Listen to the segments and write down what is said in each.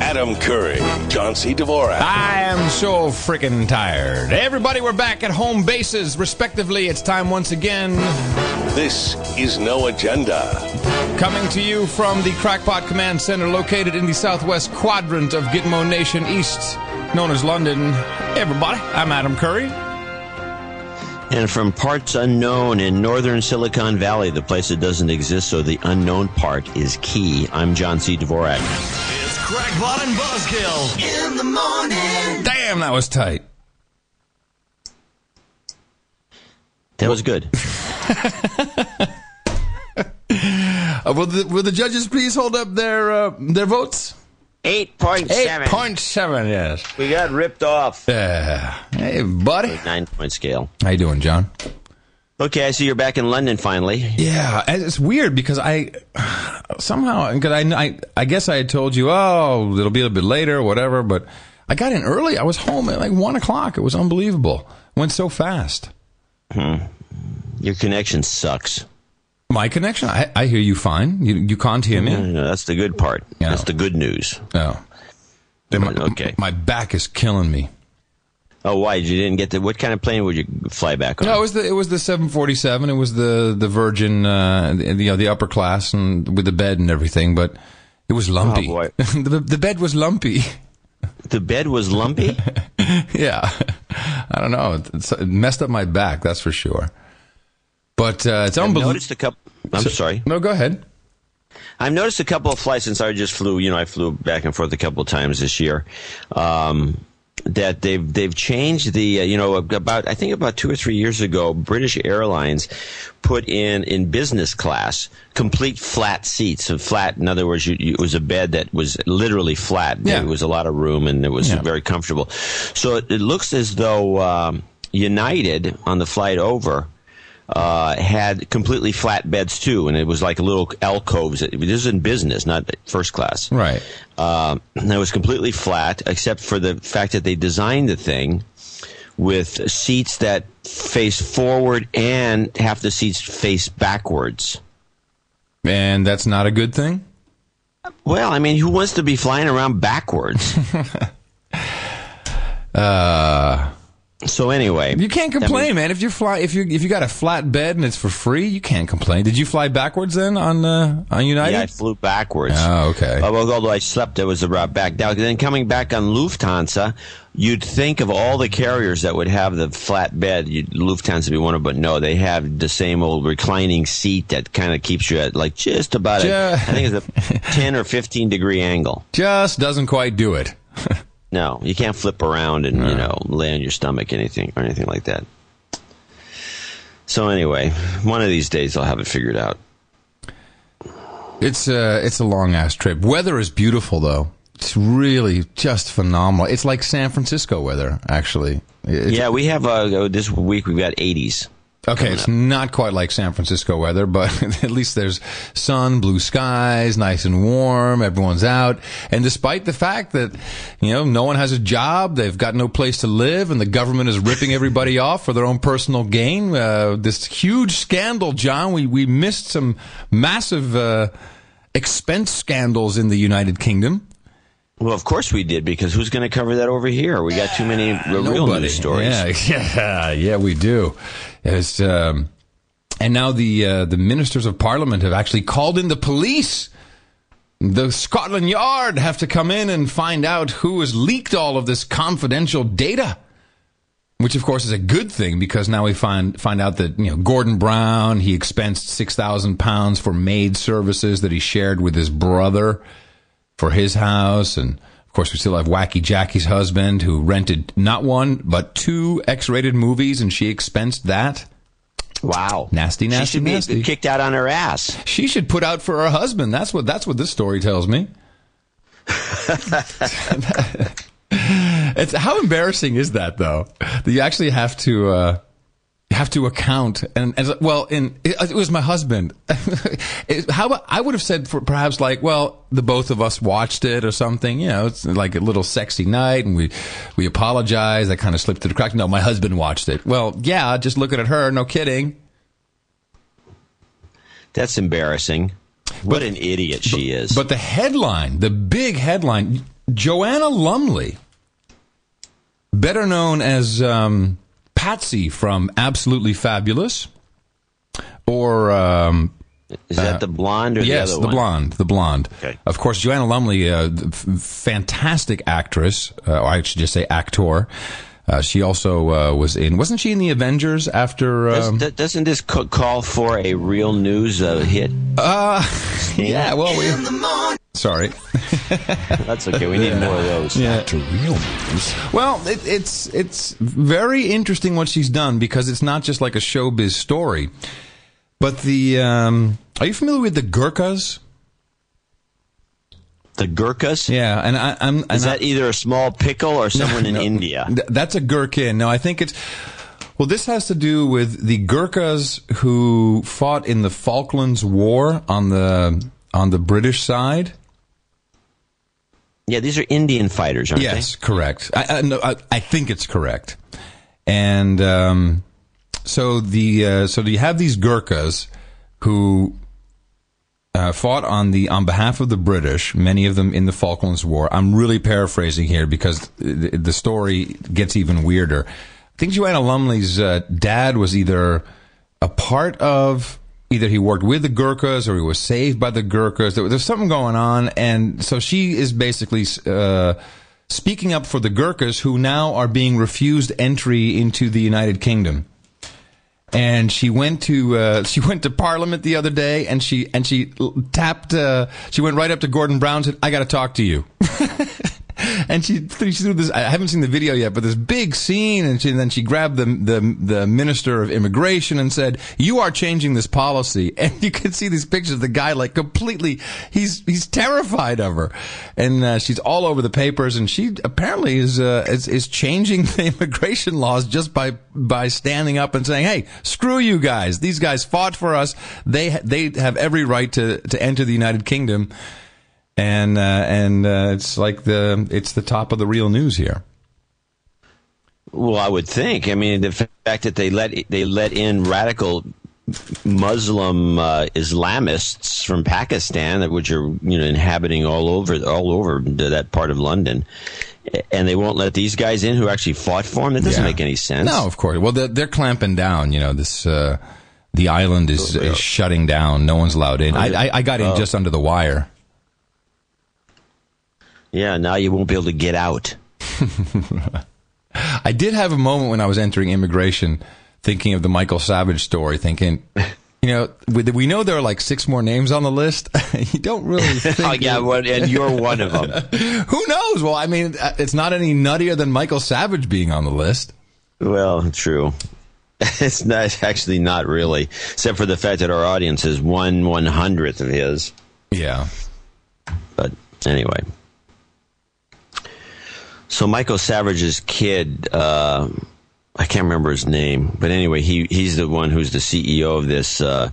Adam Curry, John C. Dvorak. I am so freaking tired. Everybody, we're back at home bases, respectively. It's time once again. This is No Agenda. Coming to you from the Crackpot Command Center located in the southwest quadrant of Gitmo Nation East, known as London. Hey, everybody, I'm Adam Curry. And from parts unknown in northern Silicon Valley, the place that doesn't exist, so the unknown part is key. I'm John C. Dvorak. It's Crackpot and Buzzkill in the morning. Damn, that was tight. That was good. Uh, will, the, will the judges please hold up their uh, their votes? 8.7. 8.7, yes. We got ripped off. Yeah. Hey, buddy. Nine point scale. How you doing, John? Okay, I see you're back in London finally. Yeah, it's weird because I somehow because I, I I guess I had told you oh it'll be a little bit later whatever, but I got in early. I was home at like one o'clock. It was unbelievable. Went so fast. Hmm. Your connection sucks. My connection. I, I hear you fine. You you can't hear No, me. no, that's the good part. Yeah. That's the good news. Oh. My, Okay. My back is killing me. Oh, why? You didn't get the. What kind of plane would you fly back on? No, it was the it was the 747. It was the the Virgin, uh, the, you know, the upper class and with the bed and everything. But it was lumpy. Oh, boy. the, the bed was lumpy. The bed was lumpy? yeah, I don't know. It's, it messed up my back, that's for sure. But uh, it's unbelievable. noticed a couple. I'm sorry. No, go ahead. I've noticed a couple of flights since I just flew. You know, I flew back and forth a couple of times this year. Um, that they've they've changed the uh, you know about I think about two or three years ago, British Airlines put in in business class complete flat seats. So flat, in other words, you, you, it was a bed that was literally flat. Yeah. There was a lot of room and it was Yeah. very comfortable. So it, it looks as though um, United on the flight over uh, had completely flat beds too, and it was like little alcoves. This is in business, not first class. Right. Uh, and it was completely flat, except for the fact that they designed the thing with seats that face forward and half the seats face backwards. And that's not a good thing. Well, I mean, who wants to be flying around backwards? Uh, so anyway, you can't I mean- complain, man. If you fly, if you if you got a flat bed and it's for free, you can't complain. Did you fly backwards then on uh, on United? Yeah, I flew backwards. Oh, okay. Although I slept, it was about back down. Then coming back on Lufthansa, you'd think of all the carriers that would have the flat bed. You'd, Lufthansa would be one of, but no, they have the same old reclining seat that kind of keeps you at like just about. A, Ju- I think it's a ten or fifteen degree angle. Just doesn't quite do it. No, you can't flip around and you know lay on your stomach anything or anything like that. So anyway, one of these days I'll have it figured out. It's a it's a long ass trip. Weather is beautiful though. It's really just phenomenal. It's like San Francisco weather, actually. It's- yeah, we have uh, this week we've got 80s. Okay, it's not quite like San Francisco weather, but at least there's sun, blue skies, nice and warm. Everyone's out, and despite the fact that you know no one has a job, they've got no place to live, and the government is ripping everybody off for their own personal gain. Uh, this huge scandal, John. We we missed some massive uh, expense scandals in the United Kingdom. Well, of course we did, because who's going to cover that over here? We got too many real Nobody. news stories. Yeah, yeah, yeah, we do. It's, um, and now the uh, the ministers of parliament have actually called in the police. The Scotland Yard have to come in and find out who has leaked all of this confidential data. Which of course is a good thing because now we find find out that you know Gordon Brown he expensed six thousand pounds for maid services that he shared with his brother for his house, and course we still have Wacky Jackie's husband who rented not one but two X-rated movies, and she expensed that. Wow. Nasty, nasty. She nasty, should be kicked out on her ass. She should put out for her husband. That's what that's what this story tells me. it's how embarrassing is that though? That you actually have to uh, have to account and, and well, in it, it was my husband. It- how I would have said for perhaps like, well, the both of us watched it or something. You know, it's like a little sexy night, and we we apologize. I kind of slipped through the cracks. No, my husband watched it. Well, yeah, just looking at her. No kidding. That's embarrassing. What an idiot she is. But the headline, the big headline, Joanna Lumley, better known as um, Patsy from Absolutely Fabulous, or um, Is that the blonde or yes, the other the blonde, the blonde. Okay. Of course, Joanna Lumley, uh, f- fantastic actress, uh, or I should just say actor. Uh, she also uh, was in, wasn't she in the Avengers after? Does, Um, do- doesn't this co- call for a real news uh, hit? yeah, well, we. Sorry. That's okay. We need more of those. Yeah. To real news. Well, it, it's it's very interesting what she's done because it's not just like a showbiz story, but the. Um, are you familiar with the Gurkhas? The Gurkhas? Yeah, and I, I'm. And Is I- that either a small pickle or someone in No, India? th- that's a gherkin. No, I think it's. Well, this has to do with the Gurkhas who fought in the Falklands War on the on the British side. Yeah, these are Indian fighters, aren't Yes, correct. I, I, no, I, I think it's correct. And um, so the uh, so do you have these Gurkhas who uh, fought on the on behalf of the British. Many of them in the Falklands War. I'm really paraphrasing here because the, the story gets even weirder. I think Joanna Lumley's uh, dad was either a part of. Either he worked with the Gurkhas or he was saved by the Gurkhas. There, there's something going on, and so she is basically uh, speaking up for the Gurkhas who now are being refused entry into the United Kingdom and she went to uh, she went to Parliament the other day, and she and she tapped. Uh, she went right up to Gordon Brown and said, "I got to talk to you." and she she threw this. I haven't seen the video yet, but this big scene, and, she, and then she grabbed the, the the minister of immigration and said, "You are changing this policy." And you can see these pictures of the guy like completely. He's he's terrified of her, and uh, she's all over the papers. And she apparently is uh, is is changing the immigration laws just by by standing up and saying, "Hey, screw you guys! These guys fought for us. They they have every right to to enter the United Kingdom." And uh, and uh, it's like the it's the top of the real news here. Well, I would think. I mean, the fact that they let they let in radical Muslim uh, Islamists from Pakistan, which are you know inhabiting all over all over that part of London, and they won't let these guys in who actually fought for them. That doesn't Yeah. make any sense. No, of course. Well, they're, they're clamping down. You know, this uh, the island is, is shutting down. No one's allowed in. I I, I got in just under the wire. Yeah, now you won't be able to get out. I did have a moment when I was entering immigration, thinking of the Michael Savage story, thinking. You know, we, we know there are like six more names on the list. you don't really think. Oh yeah, well, and you're one of them. Who knows? Well, I mean, uh, it's not any nuttier than Michael Savage being on the list. Well, true. It's not actually not really, except for the fact that our audience is one one hundredth of his. Yeah. But anyway, so Michael Savage's kid, uh, I can't remember his name, but anyway, he he's the one who's the CEO of this uh,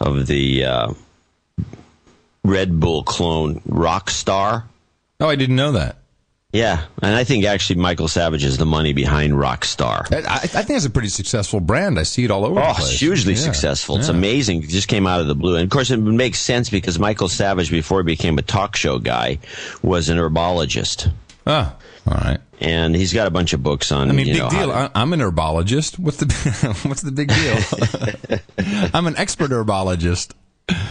of the uh, Red Bull clone Rockstar. Oh, I didn't know that. Yeah, and I think actually Michael Savage is the money behind Rockstar. I, I think it's a pretty successful brand. I see it all over the Oh, place. it's hugely Yeah. successful. It's Yeah. amazing. It just came out of the blue. And of course, it makes sense because Michael Savage, before he became a talk show guy, was an herbologist. Oh, all right. And he's got a bunch of books on. I mean, big know, deal. to- I, I'm an herbologist. What's the what's the big deal? I'm an expert herbologist.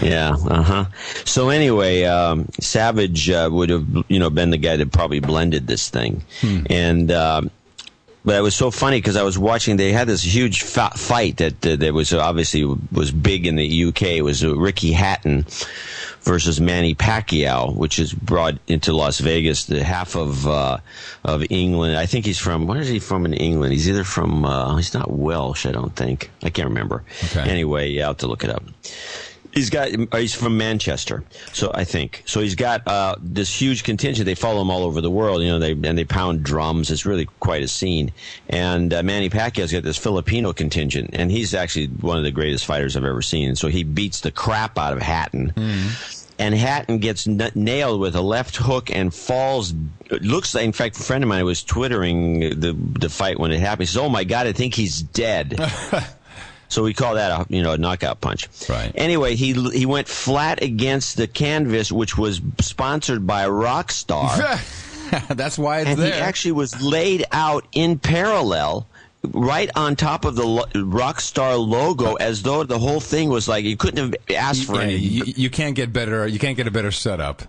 Yeah, uh huh. So anyway, um, Savage uh, would have, you know, been the guy that probably blended this thing, and. Um, but it was so funny because I was watching. They had this huge fa- fight that uh, that was obviously was big in the UK. It was uh, Ricky Hatton versus Manny Pacquiao, which is brought into Las Vegas. The half of uh, of England. I think he's from. Where is he from in England? He's either from. Uh, he's not Welsh. I don't think. I can't remember. Okay. Anyway, yeah, I'll have to look it up. He's got. He's from Manchester, so I think. So he's got uh, this huge contingent. They follow him all over the world. You know, they and they pound drums. It's really quite a scene. And uh, Manny Pacquiao's got this Filipino contingent, and he's actually one of the greatest fighters I've ever seen. So he beats the crap out of Hatton. And Hatton gets n- nailed with a left hook and falls. It looks like, in fact, a friend of mine was twittering the the fight when it happened. He says, "Oh my God, I think he's dead." So we call that a you know a knockout punch. Right. Anyway, he he went flat against the canvas, which was sponsored by Rockstar. That's why it's and there. he actually was laid out in parallel right on top of the Rockstar logo as though the whole thing was like you couldn't have asked for Yeah, any. you, you can't get better. You can't get a better setup.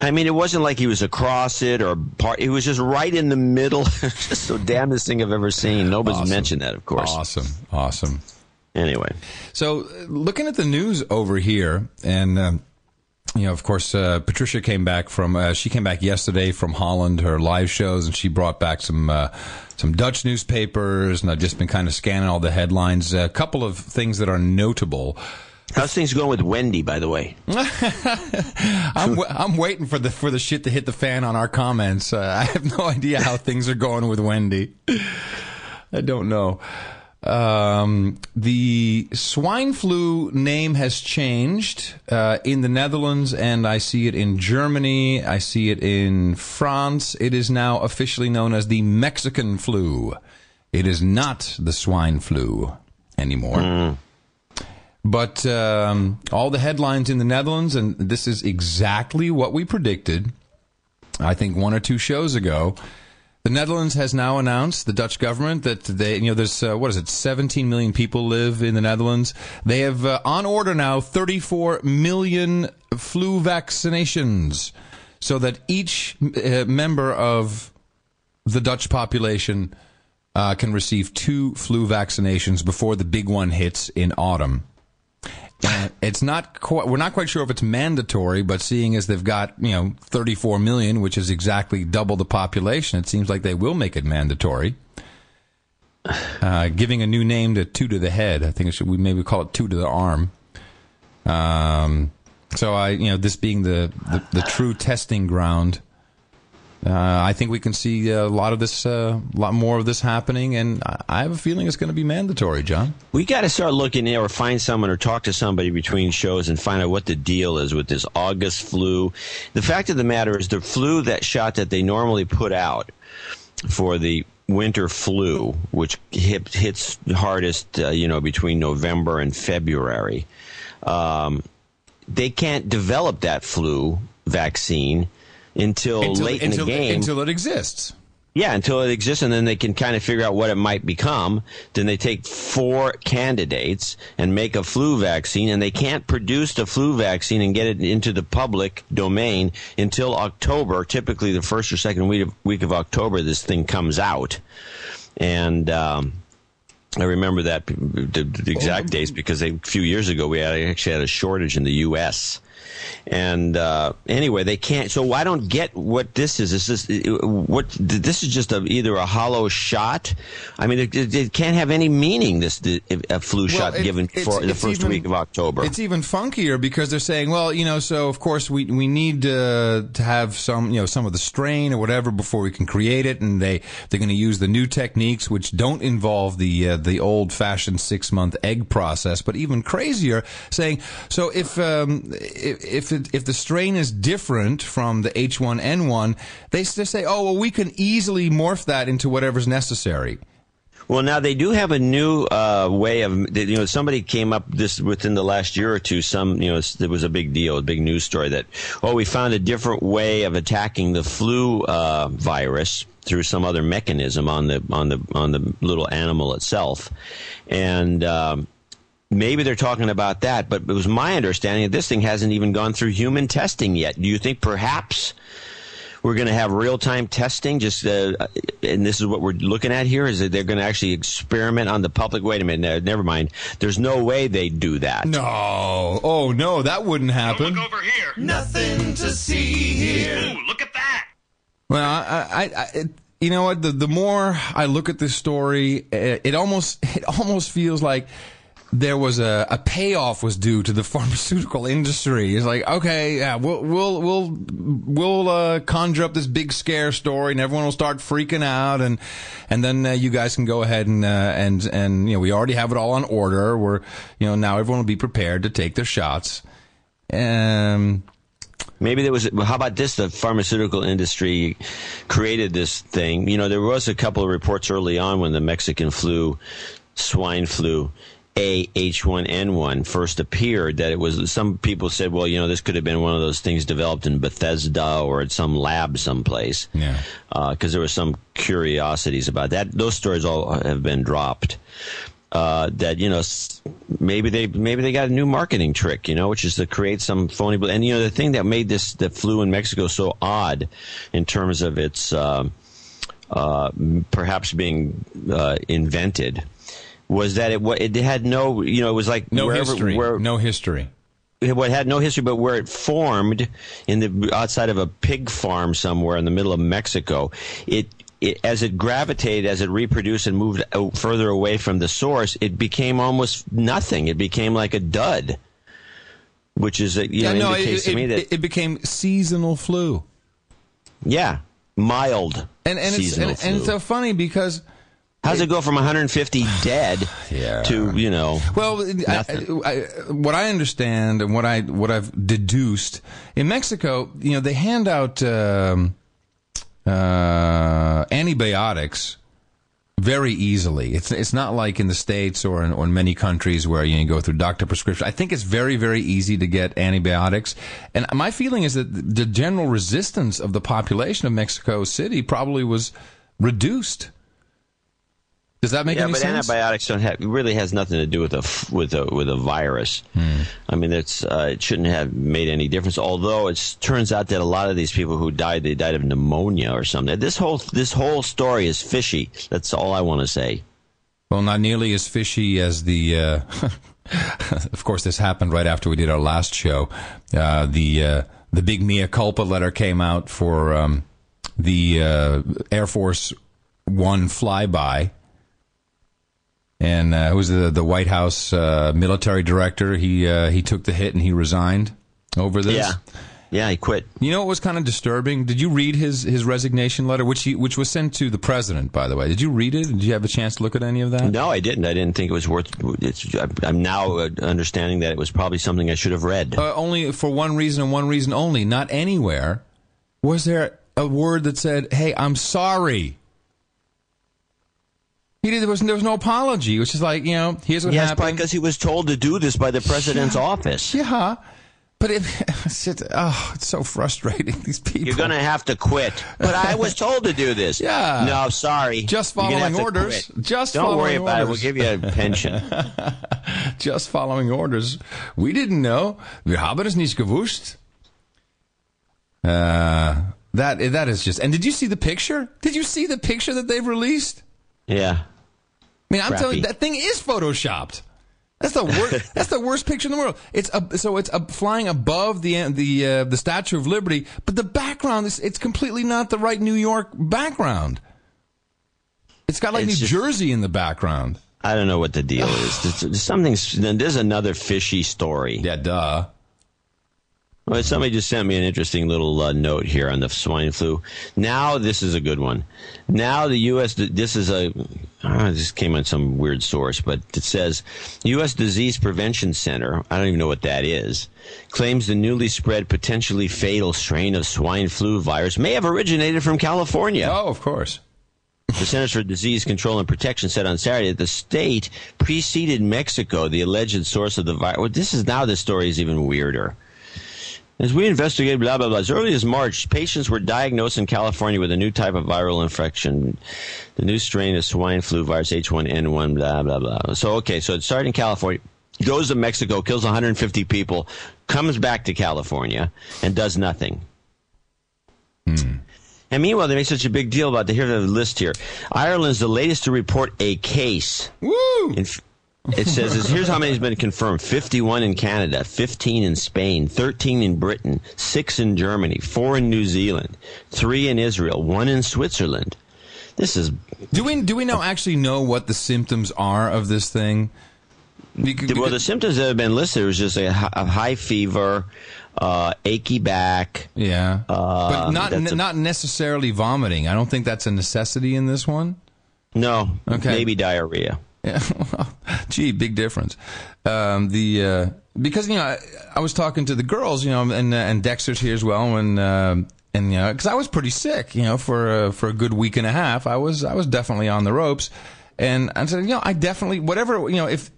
I mean, it wasn't like he was across it or part. It was just right in the middle. just the damnedest thing I've ever seen. Nobody's Awesome. mentioned that, of course. Awesome, awesome. Anyway, So, uh, looking at the news over here, and um, you know, of course, uh, Patricia came back from. Uh, she came back yesterday from Holland, her live shows, and she brought back some uh, some Dutch newspapers. And I've just been kind of scanning all the headlines. A couple of things that are notable. how's things going with Wendy? By the way, I'm w- I'm waiting for the for the shit to hit the fan on our comments. Uh, I have no idea how things are going with Wendy. I don't know. Um, the swine flu name has changed uh, in the Netherlands, and I see it in Germany. I see it in France. It is now officially known as the Mexican flu. It is not the swine flu anymore. But um, all the headlines in the Netherlands, and this is exactly what we predicted. I think one or two shows ago. The Netherlands has now announced the Dutch government that they, you know, there's uh, what is it, 17 million people live in the Netherlands. They have uh, on order now 34 million flu vaccinations, so that each uh, member of the Dutch population uh, can receive two flu vaccinations before the big one hits in autumn. And it's not quite, we're not quite sure if it's mandatory, but seeing as they've got, you know, 34 million, which is exactly double the population, it seems like they will make it mandatory. Uh, giving a new name to two to the head. I think should, we maybe call it two to the arm. Um, so I, you know, this being the, the, the true testing ground, uh, I think we can see a lot of this, uh, a lot more of this happening, and I- have a feeling it's going to be mandatory, John. we got to start looking or find someone or talk to somebody between shows and find out what the deal is with this August flu. The fact of the matter is, the flu that shot that they normally put out for the winter flu, which hit, hits hardest, uh, you know, between November and February. Um, they can't develop that flu vaccine until, late until, in the game. until it exists. Yeah, until it exists, and then they can kind of figure out what it might become. Then they take four candidates and make a flu vaccine, and they can't produce the flu vaccine and get it into the public domain until October. Typically, the first or second week of, week of October, this thing comes out. And um, I remember that the, the exact dates because a few years ago we had, actually had a shortage in the U.S. And uh, anyway, they can't. So I don't get what this is. Is this what? This is just a, either a hollow shot. I mean, it, it, it can't have any meaning. This the, a flu shot it- given for the first even- week of October. It's even funkier because they're saying, well, you know, so of course we we need uh, to have some, you know, some of the strain or whatever before we can create it, and they they're going to use the new techniques which don't involve the uh, the old fashioned six month egg process, but even crazier, saying, so if um, if if, it, if the strain is different from the H1N1, they they say, oh well, we can easily morph that into whatever's necessary. Well, now they do have a new uh, way of you know somebody came up this within the last year or two. Some you know there was a big deal, a big news story that oh we found a different way of attacking the flu uh, virus through some other mechanism on the on the on the little animal itself, and. Um, Maybe they're talking about that, but it was my understanding that this thing hasn't even gone through human testing yet. Do you think perhaps we're going to have real time testing. Just uh, and this is what we're looking at here is that they're going to actually experiment on the public. Wait a minute, no, never mind. There's no way they do that. No, oh no, that wouldn't happen. Look over here. Nothing to see here. Ooh, look at that. Well, I, I, I it, you know what? The the more I look at this story, it, it almost it almost feels like there was a, a payoff was due to the pharmaceutical industry. It's like, okay, yeah, we'll we'll we'll we'll uh, conjure up this big scare story, and everyone will start freaking out, and and then uh, you guys can go ahead and uh, and and you know we already have it all on order. We're you know now everyone will be prepared to take their shots. Um, Maybe there was. How about this? The pharmaceutical industry created this thing. You know, there was a couple of reports early on when the Mexican flu, swine flu, a H1N1 first appeared, that it was some people said, well, you know, this could have been one of those things developed in Bethesda or at some lab someplace. Yeah. Because there were some curiosities about that. Those stories all have been dropped. Uh, that you know maybe they maybe they got a new marketing trick, you know, which is to create some phony. And you know the thing that made this the flu in Mexico so odd in terms of its uh, uh, perhaps being uh, invented was that it it had no you know it was like No wherever, history. where no history. it had no history, but where it formed in the outside of a pig farm somewhere in the middle of Mexico, it. It, as it gravitated, as it reproduced and moved further away from the source, it became almost nothing. It became like a dud, which is a, you know, no, indicates it, to me that it- it became seasonal flu. yeah, mild And and it's and, and it's so funny because How's it go from 150 dead Yeah. to you know? Well, I, I, what I understand and what I what I've deduced in Mexico, you know, they hand out um, uh, antibiotics very easily. It's it's not like in the states or in, or in many countries where you, know, you go through doctor prescription. I think it's very very easy to get antibiotics, and my feeling is that the general resistance of the population of Mexico City probably was reduced. Does that make yeah, any but sense? antibiotics don't have really has nothing to do with a with a with a virus. Hmm. I mean, it's uh, it shouldn't have made any difference. Although it turns out that a lot of these people who died, they died of pneumonia or something. This whole this whole story is fishy. That's all I want to say. Well, not nearly as fishy as the. Uh, of course, this happened right after we did our last show. Uh, the uh, the big mea culpa letter came out for um, the uh, Air Force One flyby, and uh, who was the the White House uh, military director? He uh, he took the hit and he resigned over this. Yeah, yeah, he quit. You know what was kind of disturbing? Did you read his, his resignation letter, which he, which was sent to the president, by the way? Did you read it? Did you have a chance to look at any of that? No, I didn't. I didn't think it was worth. It's, I'm now uh, understanding that it was probably something I should have read. Uh, only for one reason and one reason only. Not anywhere was there a word that said, "Hey, I'm sorry." He did. There was there was no apology. It was just like you know, here's what yes, happened. because he was told to do this by the president's office. yeah, but it, it's just, oh, it's so frustrating. These people. You're going to have to quit. But I was told to do this. Yeah. No, sorry. Just following orders. Just Don't worry about it. We'll give you a pension. just following orders. We didn't know. Wir haben es nicht gewusst. Uh, that that is just. And did you see the picture? Did you see the picture that they've released? yeah. I mean, I'm telling you, that thing is photoshopped. That's the worst. that's the worst picture in the world. It's a, so it's a, flying above the the uh, the Statue of Liberty, but the background is it's completely not the right New York background. It's got like It's New just- Jersey in the background. I don't know what the deal is. There's- there's Something. There's another fishy story. Yeah, duh. Well, somebody just sent me an interesting little uh, note here on the swine flu. Now, this is a good one. Now, the U.S. This is a. Uh, this came on some weird source, but it says U.S. Disease Prevention Center. I don't even know what that is. Claims the newly spread, potentially fatal strain of swine flu virus may have originated from California. Oh, of course. The Centers for Disease Control and Protection said on Saturday that the state preceded Mexico, the alleged source of the virus. Well, this is now the story is even weirder. As we investigated, blah, blah, blah, as early as March, patients were diagnosed in California with a new type of viral infection, the new strain of swine flu virus H1N1, blah, blah, blah. So, okay, so it started in California, goes to Mexico, kills 150 people, comes back to California, and does nothing. Hmm. And meanwhile, they make such a big deal about the here the list here. Ireland's the latest to report a case. Woo! In, it says is, here's how many has been confirmed: 51 in Canada, 15 in Spain, 13 in Britain, six in Germany, four in New Zealand, three in Israel, one in Switzerland. This is Do we do we now actually know what the symptoms are of this thing? Because- well, the symptoms that have been listed was just a, a high fever, uh, achy back. yeah, but not a- not necessarily vomiting. I don't think that's a necessity in this one. No, Okay. maybe diarrhea. Yeah, well, gee, big difference. Um, the uh, because you know I, I was talking to the girls, you know, and uh, and Dexter's here as well, and uh, and you know because I was pretty sick, you know, for uh, for a good week and a half, I was I was definitely on the ropes, and I said, you know, I definitely whatever you know if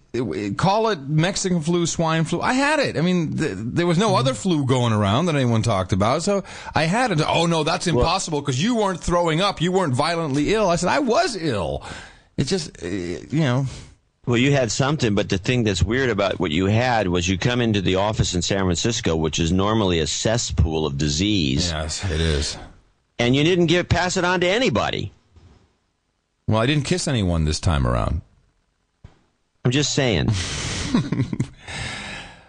call it Mexican flu, swine flu. I had it. I mean, th- there was no other flu going around that anyone talked about, so I had it. Oh no, that's impossible because you weren't throwing up, you weren't violently ill. I said I was ill. It's just, uh, you know. Well, you had something, but the thing that's weird about what you had was you come into the office in San Francisco, which is normally a cesspool of disease, Yes, it is. and you didn't give pass it on to anybody. Well, I didn't kiss anyone this time around. I'm just saying.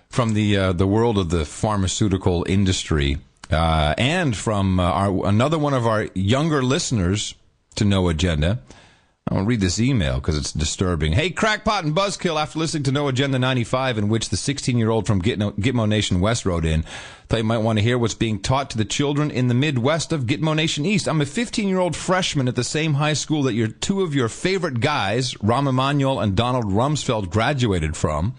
from the uh, the world of the pharmaceutical industry, uh, and from uh, our, another one of our younger listeners to No Agenda. I'll read this email because it's disturbing. Hey, crackpot and buzzkill. After listening to No Agenda 95, in which the 16 year old from Gitmo, Gitmo Nation West wrote in, thought you might want to hear what's being taught to the children in the Midwest of Gitmo Nation East. I'm a 15 year old freshman at the same high school that your two of your favorite guys, Rahm Emanuel and Donald Rumsfeld, graduated from.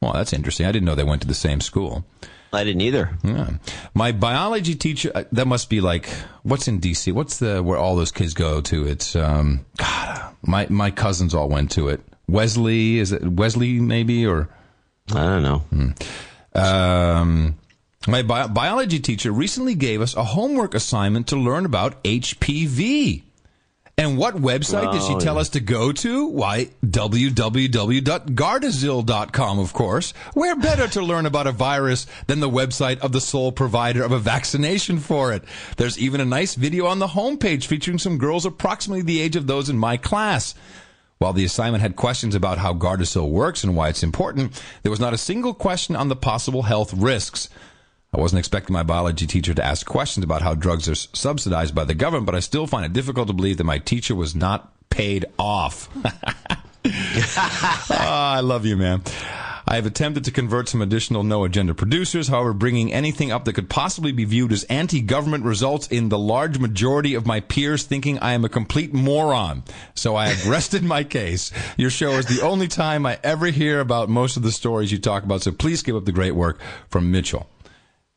Well, that's interesting. I didn't know they went to the same school. I didn't either. Yeah. My biology teacher, uh, that must be like, what's in DC? What's the, where all those kids go to? It's, um, God, my, my cousins all went to it. Wesley, is it Wesley maybe, or, I don't know. um, my bi- biology teacher recently gave us a homework assignment to learn about HPV. And what website did she Oh, tell yeah. us to go to? Why, www.gardasil.com, of course. Where better to learn about a virus than the website of the sole provider of a vaccination for it? There's even a nice video on the homepage featuring some girls approximately the age of those in my class. While the assignment had questions about how Gardasil works and why it's important, there was not a single question on the possible health risks. I wasn't expecting my biology teacher to ask questions about how drugs are subsidized by the government, but I still find it difficult to believe that my teacher was not paid off. Ah, I love you, man. I have attempted to convert some additional no agenda producers. However, bringing anything up that could possibly be viewed as anti government results in the large majority of my peers thinking I am a complete moron. So I have rested my case. Your show is the only time I ever hear about most of the stories you talk about. So please keep up the great work from Mitchell.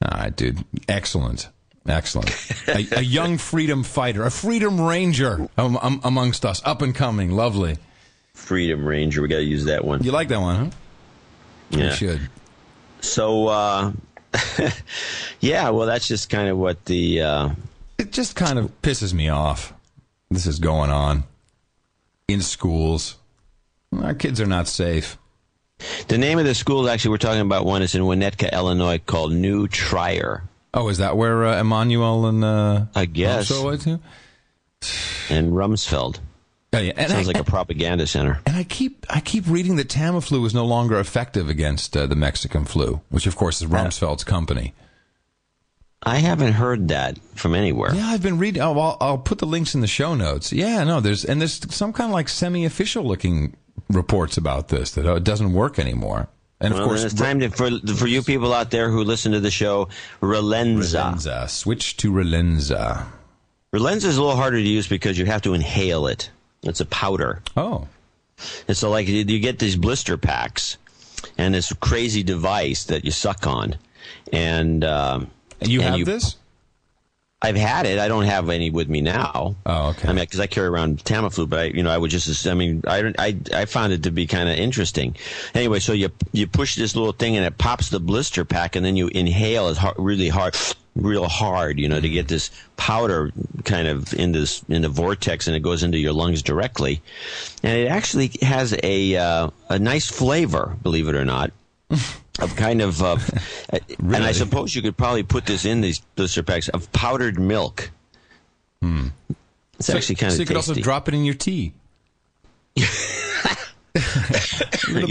All right, dude. Excellent. Excellent. a, a young freedom fighter, a freedom ranger um, um, amongst us, up and coming. Lovely. Freedom Ranger. We got to use that one. You like that one, huh? Yeah. should. So, uh, yeah. Well, that's just kind of what the. Uh, It just kind of pisses me off. This is going on in schools. Our kids are not safe. The name of the school actually we're talking about one is in Winnetka, Illinois, called New Trier. Oh, is that where uh, Emanuel and uh, I guess. Went to? in Rumsfeld. Oh, yeah. And Sounds I, like a propaganda center. and I keep I keep reading that Tamiflu is no longer effective against uh, the Mexican flu, which of course is Rumsfeld's company. I haven't heard that from anywhere. Yeah, I've been reading. Oh, I'll, I'll put the links in the show notes. Yeah, no, there's and there's some kind of like semi-official looking reports about this that it doesn't work anymore. And of Well, course, it's time to, for for you people out there who listen to the show, Relenza. Relenza. Switch to Relenza. Relenza is a little harder to use because you have to inhale it. It's a powder. Oh, And so, like, you you get these blister packs and this crazy device that you suck on. And, um, you And have you- this? I've had it. I don't have any with me now. Oh, okay. I mean, because I carry around Tamiflu, but I, you know, I would just, I mean, I, don't- I, I found it to be kind of interesting. Anyway, so you you push this little thing and it pops the blister pack, and then you inhale it hard, really hard, real hard, you know, to get this powder kind of in this in the vortex, and it goes into your lungs directly, and it actually has a uh, a nice flavor, believe it or not. of kind of, uh, and I suppose you could probably put this in these blister packs of powdered milk. It's actually kind so of you could also drop it in your tea. yeah,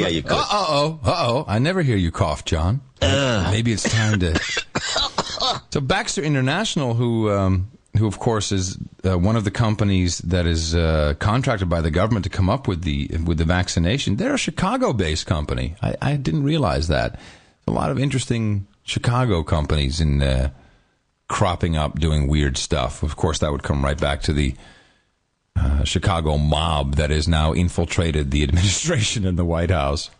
you could. Uh oh, uh oh. I never hear you cough, John. Maybe it's time to. so Baxter International, who um, who of course is uh, one of the companies that is uh, contracted by the government to come up with the with the vaccination, they're a Chicago-based company. I, I didn't realize that. A lot of interesting Chicago companies in uh, cropping up doing weird stuff. Of course, that would come right back to the uh, Chicago mob that has now infiltrated the administration in the White House.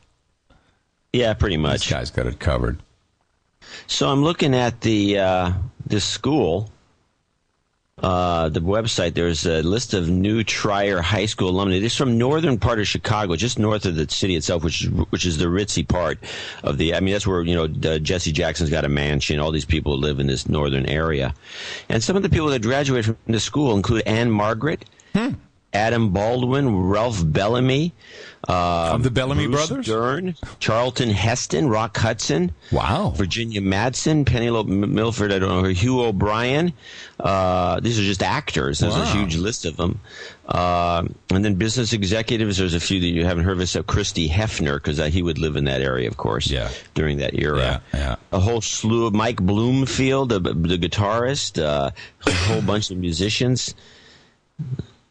Yeah, pretty This much. guy's got it covered. So I'm looking at the uh, this school, uh, the website, there's a list of new Trier High School alumni. This is from northern part of Chicago, just north of the city itself, which is which is the ritzy part of the. I mean, that's where you know uh, Jesse Jackson's got a mansion. All these people live in this northern area, and some of the people that graduated from the school include Ann-Margret. Adam Baldwin, Ralph Bellamy, uh, Of the Bellamy Bruce brothers? Dern, Charlton Heston, Rock Hudson, Wow. Virginia Madsen, Penelope Milford, I don't know, Hugh O'Brian. Uh, these are just actors. There's a huge list of them. Uh, and then business executives, there's a few that you haven't heard of, except Christie Hefner, because uh, he would live in that area, of course, Yeah. during that era. Yeah, yeah. A whole slew of Mike Bloomfield, the, the guitarist, uh, a whole bunch of musicians.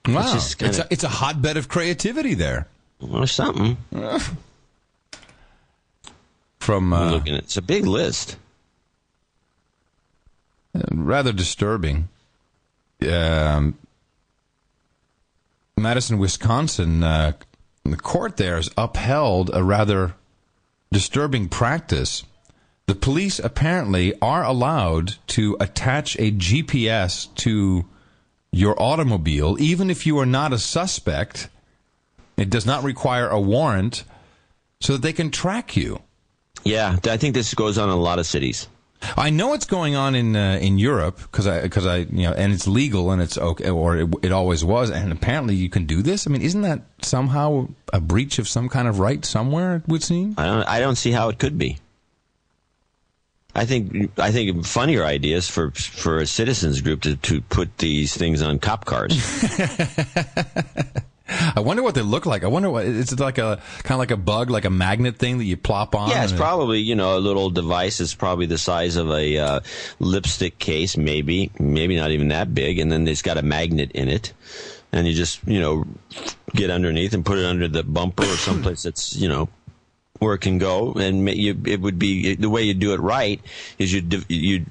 Wow. It's, kinda- a, it's a hotbed of creativity there. Or something. From uh, looking at it's a big list. rather disturbing. Um, Madison, Wisconsin, uh, the court there has upheld a rather disturbing practice. The police apparently are allowed to attach a GPS to your automobile, even if you are not a suspect. It does not require a warrant, so that they can track you. Yeah, I think this goes on in a lot of cities. I know it's going on in uh, in Europe because I because I you know and it's legal and it's okay or it, it always was and apparently you can do this. I mean, isn't that somehow a breach of some kind of right somewhere? It would seem. I don't. I don't see how it could be. I think. I think funnier ideas for for a citizens group to, to put these things on cop cars. I wonder what they look like. I wonder what it's like a kind of like a bug, like a magnet thing that you plop on. yeah, it's probably you know a little device. It's probably the size of a uh, lipstick case, maybe, maybe not even that big, and then it's got a magnet in it, and you just you know get underneath and put it under the bumper or someplace that's you know where it can go, and you, it would be the way you do it right is you you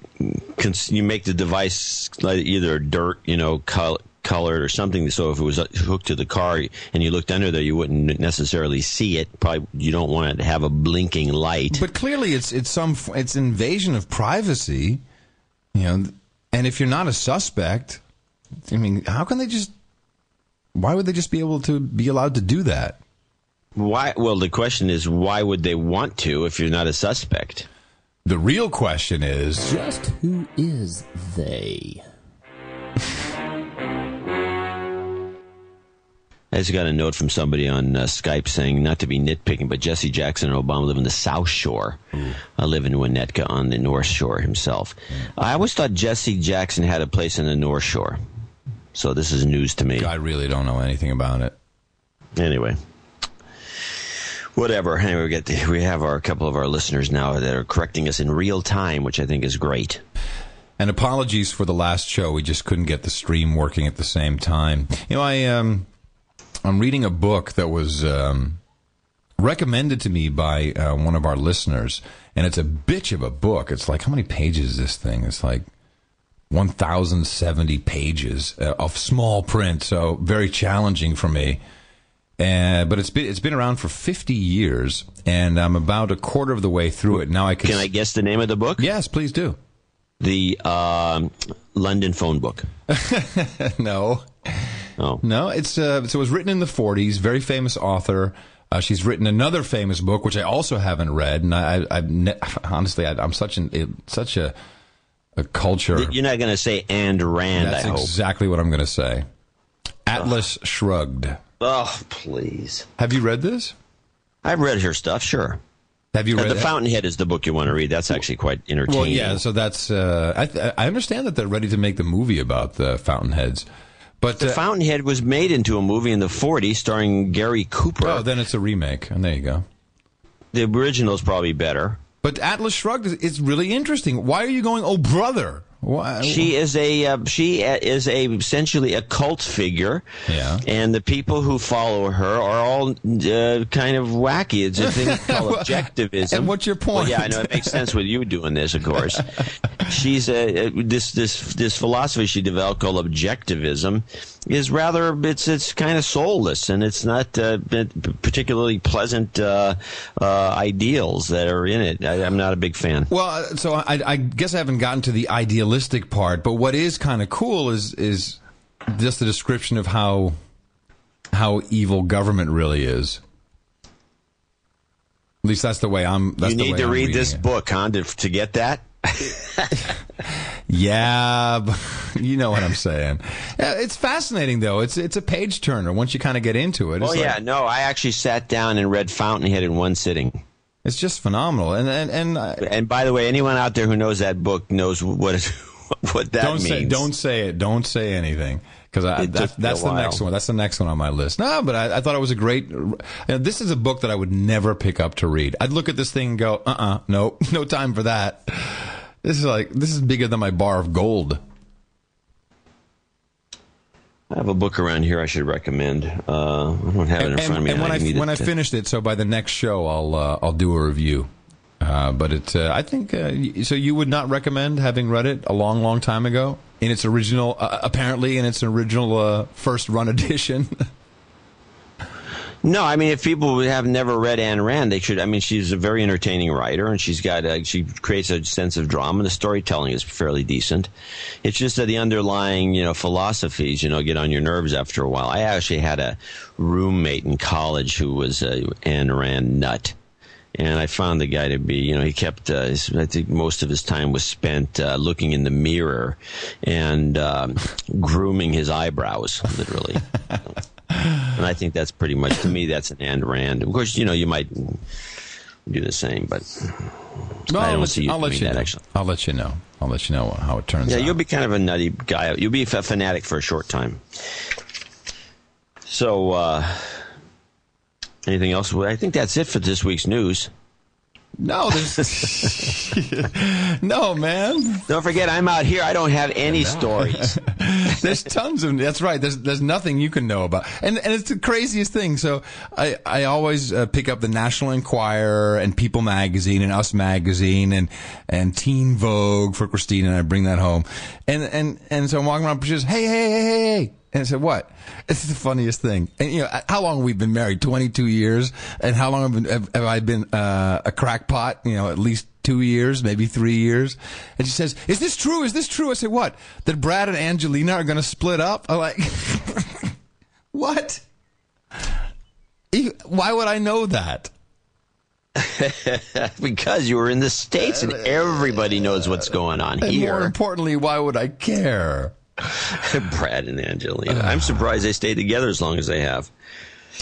you make the device either dirt, you know, col- colored or something. So if it was uh, hooked to the car and you looked under there, you wouldn't necessarily see it. Probably you don't want it to have a blinking light. But clearly, it's it's some it's invasion of privacy, you know. And if you're not a suspect, I mean, how can they just? Why would they just be able to be allowed to do that? Why? Well, the question is, why would they want to if you're not a suspect? The real question is, Just who is they? I just got a note from somebody on uh, Skype saying, not to be nitpicking, but Jesse Jackson and Obama live in the South Shore. I live in Winnetka on the North Shore himself. I always thought Jesse Jackson had a place in the North Shore. So this is news to me. I really don't know anything about it. Anyway. Whatever. Anyway, we get the, we have our couple of our listeners now that are correcting us in real time, which I think is great. And apologies for the last show. We just couldn't get the stream working at the same time. You know, I um, I'm reading a book that was um, recommended to me by uh, one of our listeners, and it's a bitch of a book. It's like how many pages is this thing? It's like 1,070 pages uh, of small print, so very challenging for me. Uh, but it's been it's been around for 50 years, and I'm about a quarter of the way through it now. I can, Can I guess the name of the book? Yes, please do. The um, London phone book. no. Oh. No, it's uh, so it was written in the 40s. Very famous author. Uh, she's written another famous book, which I also haven't read, and I, I, ne- honestly, I, I'm such an such a a culture. You're not going to say Ayn Rand, That's I hope. exactly what I'm going to say. Atlas Shrugged. Oh, please. Have you read this? I've read her stuff, sure. Have you Uh, read the Fountainhead is the book you want to read. That's actually quite entertaining. Well, yeah. So that's uh, I, th- I understand that they're ready to make the movie about the Fountainheads, but The uh, Fountainhead was made into a movie in the 40s starring Gary Cooper. oh, then it's a remake, and there you go. the original is probably better. But Atlas Shrugged is, is really interesting. Why are you going? Oh, brother. Why? She is a uh, she is a essentially a cult figure, Yeah. and the people who follow her are all uh, kind of wacky. It's a thing called objectivism. and what's your Well, point? yeah, I know it makes sense with you doing this, of course. She's a, this this this philosophy she developed called objectivism, is rather it's it's kind of soulless and it's not uh, particularly pleasant uh, uh, ideals that are in it. I, am not a big fan. Well, uh, so I, I, guess I haven't gotten to the idealistic part, but what is kind of cool is is just the description of how how evil government really is. At least that's the way I'm. That's you need to I'm read this it. book, huh, to, to get that. yeah, you know what I'm saying. It's fascinating though. It's it's a page turner once you kind of get into it. Oh like, yeah, no, I actually sat down and read Fountainhead in one sitting. It's just phenomenal. And and and uh, and by the way, anyone out there who knows that book knows what it, what that don't means. Say, don't say it. Don't say anything because that's, that's the next one. That's the next one on my list. No, but I, I thought it was a great. You know, this is a book that I would never pick up to read. I'd look at this thing and go, uh, uh-uh, uh no, no time for that. This is like this is bigger than my bar of gold. I have a book around here I should recommend. Uh, I don't have it in and, front of me. And when I, I when I finished it, so by the next show, I'll uh, I'll do a review. Uh, but it, uh, I think, uh, so you would not recommend having read it a long, long time ago in its original, uh, apparently in its original uh, first run edition. No, I mean, if people have never read Ayn Rand, they should. I mean, she's a very entertaining writer, and she's got she creates a sense of drama. and The storytelling is fairly decent. It's just that the underlying, you know, philosophies, you know, get on your nerves after a while. I actually had a roommate in college who was a Ayn Rand nut and I found the guy to be, you know, he kept, uh, his, I think most of his time was spent uh, looking in the mirror and um, grooming his eyebrows, literally. and I think that's pretty much, to me, that's an Ayn Rand. Of course, you know, you might do the same, but no, I don't I'll see you I'll let you that, know. actually. I'll let you know. I'll let you know how it turns yeah, out. Yeah, you'll be kind of a nutty guy. You'll be a fanatic for a short time. So, uh, Anything else? I think that's it for this week's news. No, there's no man. Don't forget, I'm out here. I don't have any stories. there's tons of. That's right. There's there's nothing you can know about, and and it's the craziest thing. So I I always uh, pick up the National Enquirer and People Magazine and Us Magazine and and Teen Vogue for Christine, and I bring that home, and and and so I'm walking around, she says, hey hey hey hey. And I said, "What?" It's the funniest thing. And you know, how long we've we been married? Twenty-two years. And how long have, been, have, have I been uh, a crackpot? You know, at least two years, maybe three years. And she says, "Is this true? Is this true?" I said, "What? That Brad and Angelina are going to split up?" I'm like, "What? Why would I know that?" because you were in the states and everybody knows what's going on and here. More importantly, why would I care? Brad and Angelina. I'm surprised they stayed together as long as they have.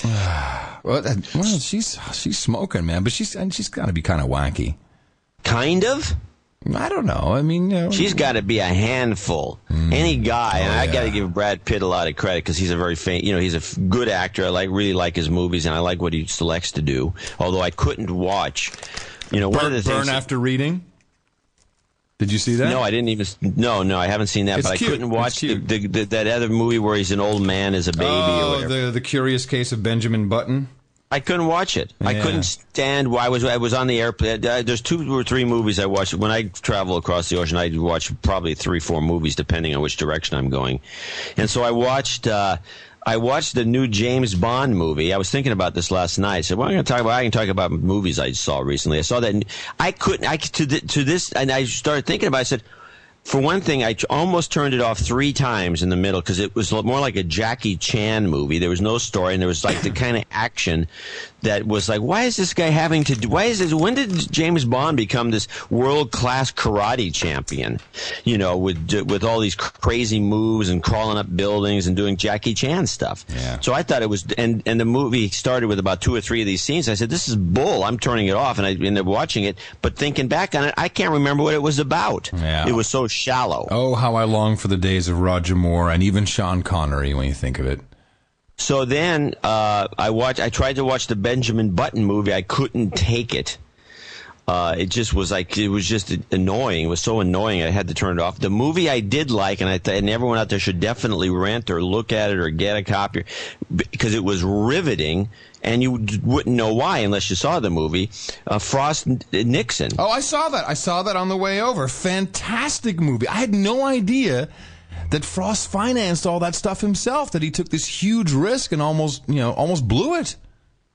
well, well, she's she's smoking, man, but she's and she's got to be kind of wacky. Kind of. I don't know. I mean, you know, she's got to be a handful. Mm. Any guy, oh, and I got to give Brad Pitt a lot of credit because he's a very famous, you know, he's a f- good actor. I like really like his movies, and I like what he selects to do. Although I couldn't watch, you know, burn, one of the things. Burn after reading. Did you see that? No, I didn't even. No, no, I haven't seen that. It's but cute. I couldn't watch the, the, the, that other movie where he's an old man as a baby. Oh, the the Curious Case of Benjamin Button. I couldn't watch it. Yeah. I couldn't stand. Why I was I was on the airplane. Uh, there's two or three movies I watch when I travel across the ocean. I watch probably three, four movies depending on which direction I'm going. And so I watched. Uh, I watched the new James Bond movie. I was thinking about this last night. I said, "Well, I'm going to talk about. I can talk about movies I saw recently. I saw that. I couldn't. I to the, to this, and I started thinking about. it. I said." for one thing, I almost turned it off three times in the middle because it was more like a Jackie Chan movie. There was no story, and there was like the kind of action that was like, why is this guy having to do, why is this, when did James Bond become this world class karate champion? You know, with, with all these crazy moves and crawling up buildings and doing Jackie Chan stuff. Yeah. So I thought it was, and, and the movie started with about two or three of these scenes. I said, this is bull. I'm turning it off. And I ended up watching it, but thinking back on it, I can't remember what it was about. Yeah. It was so shallow. Oh, how I long for the days of Roger Moore and even Sean Connery when you think of it. So then uh, I watched. I tried to watch the Benjamin Button movie. I couldn't take it. Uh, it just was like it was just annoying. It was so annoying. I had to turn it off. The movie I did like, and I th- and everyone out there should definitely rent or look at it or get a copy because it was riveting, and you wouldn't know why unless you saw the movie. Uh, Frost Nixon. Oh, I saw that. I saw that on the way over. Fantastic movie. I had no idea that Frost financed all that stuff himself. That he took this huge risk and almost, you know, almost blew it.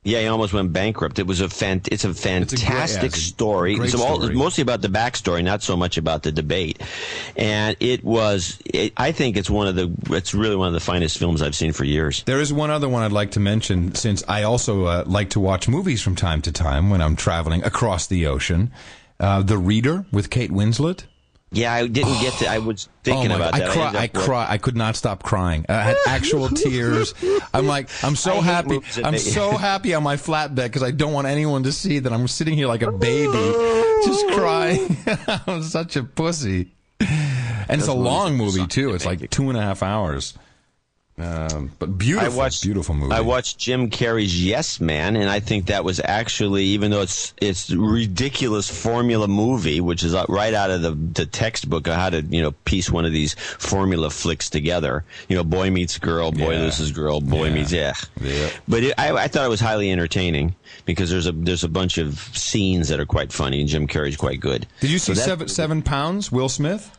Yeah, he almost went bankrupt. It was a fan, it's a fantastic yeah, it's a story. great It's all- story. mostly about the backstory, not so much about the debate. And it was, it, I think it's one of the, it's really one of the finest films I've seen for years. There is one other one I'd like to mention since I also uh, like to watch movies from time to time when I'm traveling across the ocean. Uh, the Reader with Kate Winslet. Yeah, I didn't get to, I was oh thinking oh about God. that. I cry. I up cry. I could not stop crying. I had actual tears. I'm like, I'm so I happy. I'm so happy on my flatbed because I don't want anyone to see that I'm sitting here like a baby, just crying. I'm such a pussy. And it's a long movie too. It's like two and a half hours. Um, but I beautiful, watched beautiful movie. I watched Jim Carrey's Yes Man, and I think that was actually, even though it's it's ridiculous formula movie, which is uh, right out of the the textbook of how to you know piece one of these formula flicks together. You know, boy meets girl, boy Yeah. loses girl, boy Yeah. meets yeah. Yeah. But it, I, I thought it was highly entertaining because there's a there's a bunch of scenes that are quite funny, and Jim Carrey's quite good. Did you So see that- Seven Seven Pounds? Will Smith.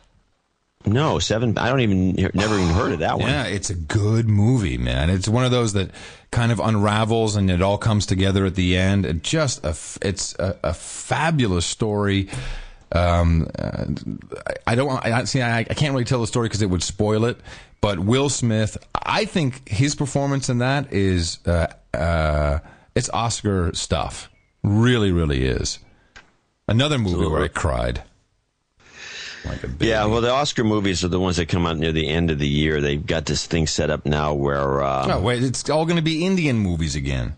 No, seven. I don't even never even heard of that one. Yeah, it's a good movie, man. It's one of those that kind of unravels and it all comes together at the end. It just a, it's a, a fabulous story. Um, uh, I don't I see, I, I can't really tell the story because it would spoil it. But Will Smith, I think his performance in that is, uh, uh, it's Oscar stuff. Really, really is. Another movie where I cried. Like a baby. Yeah, well, the Oscar movies are the ones that come out near the end of the year. They've got this thing set up now where, uh, Oh, wait, it's all going to be Indian movies again.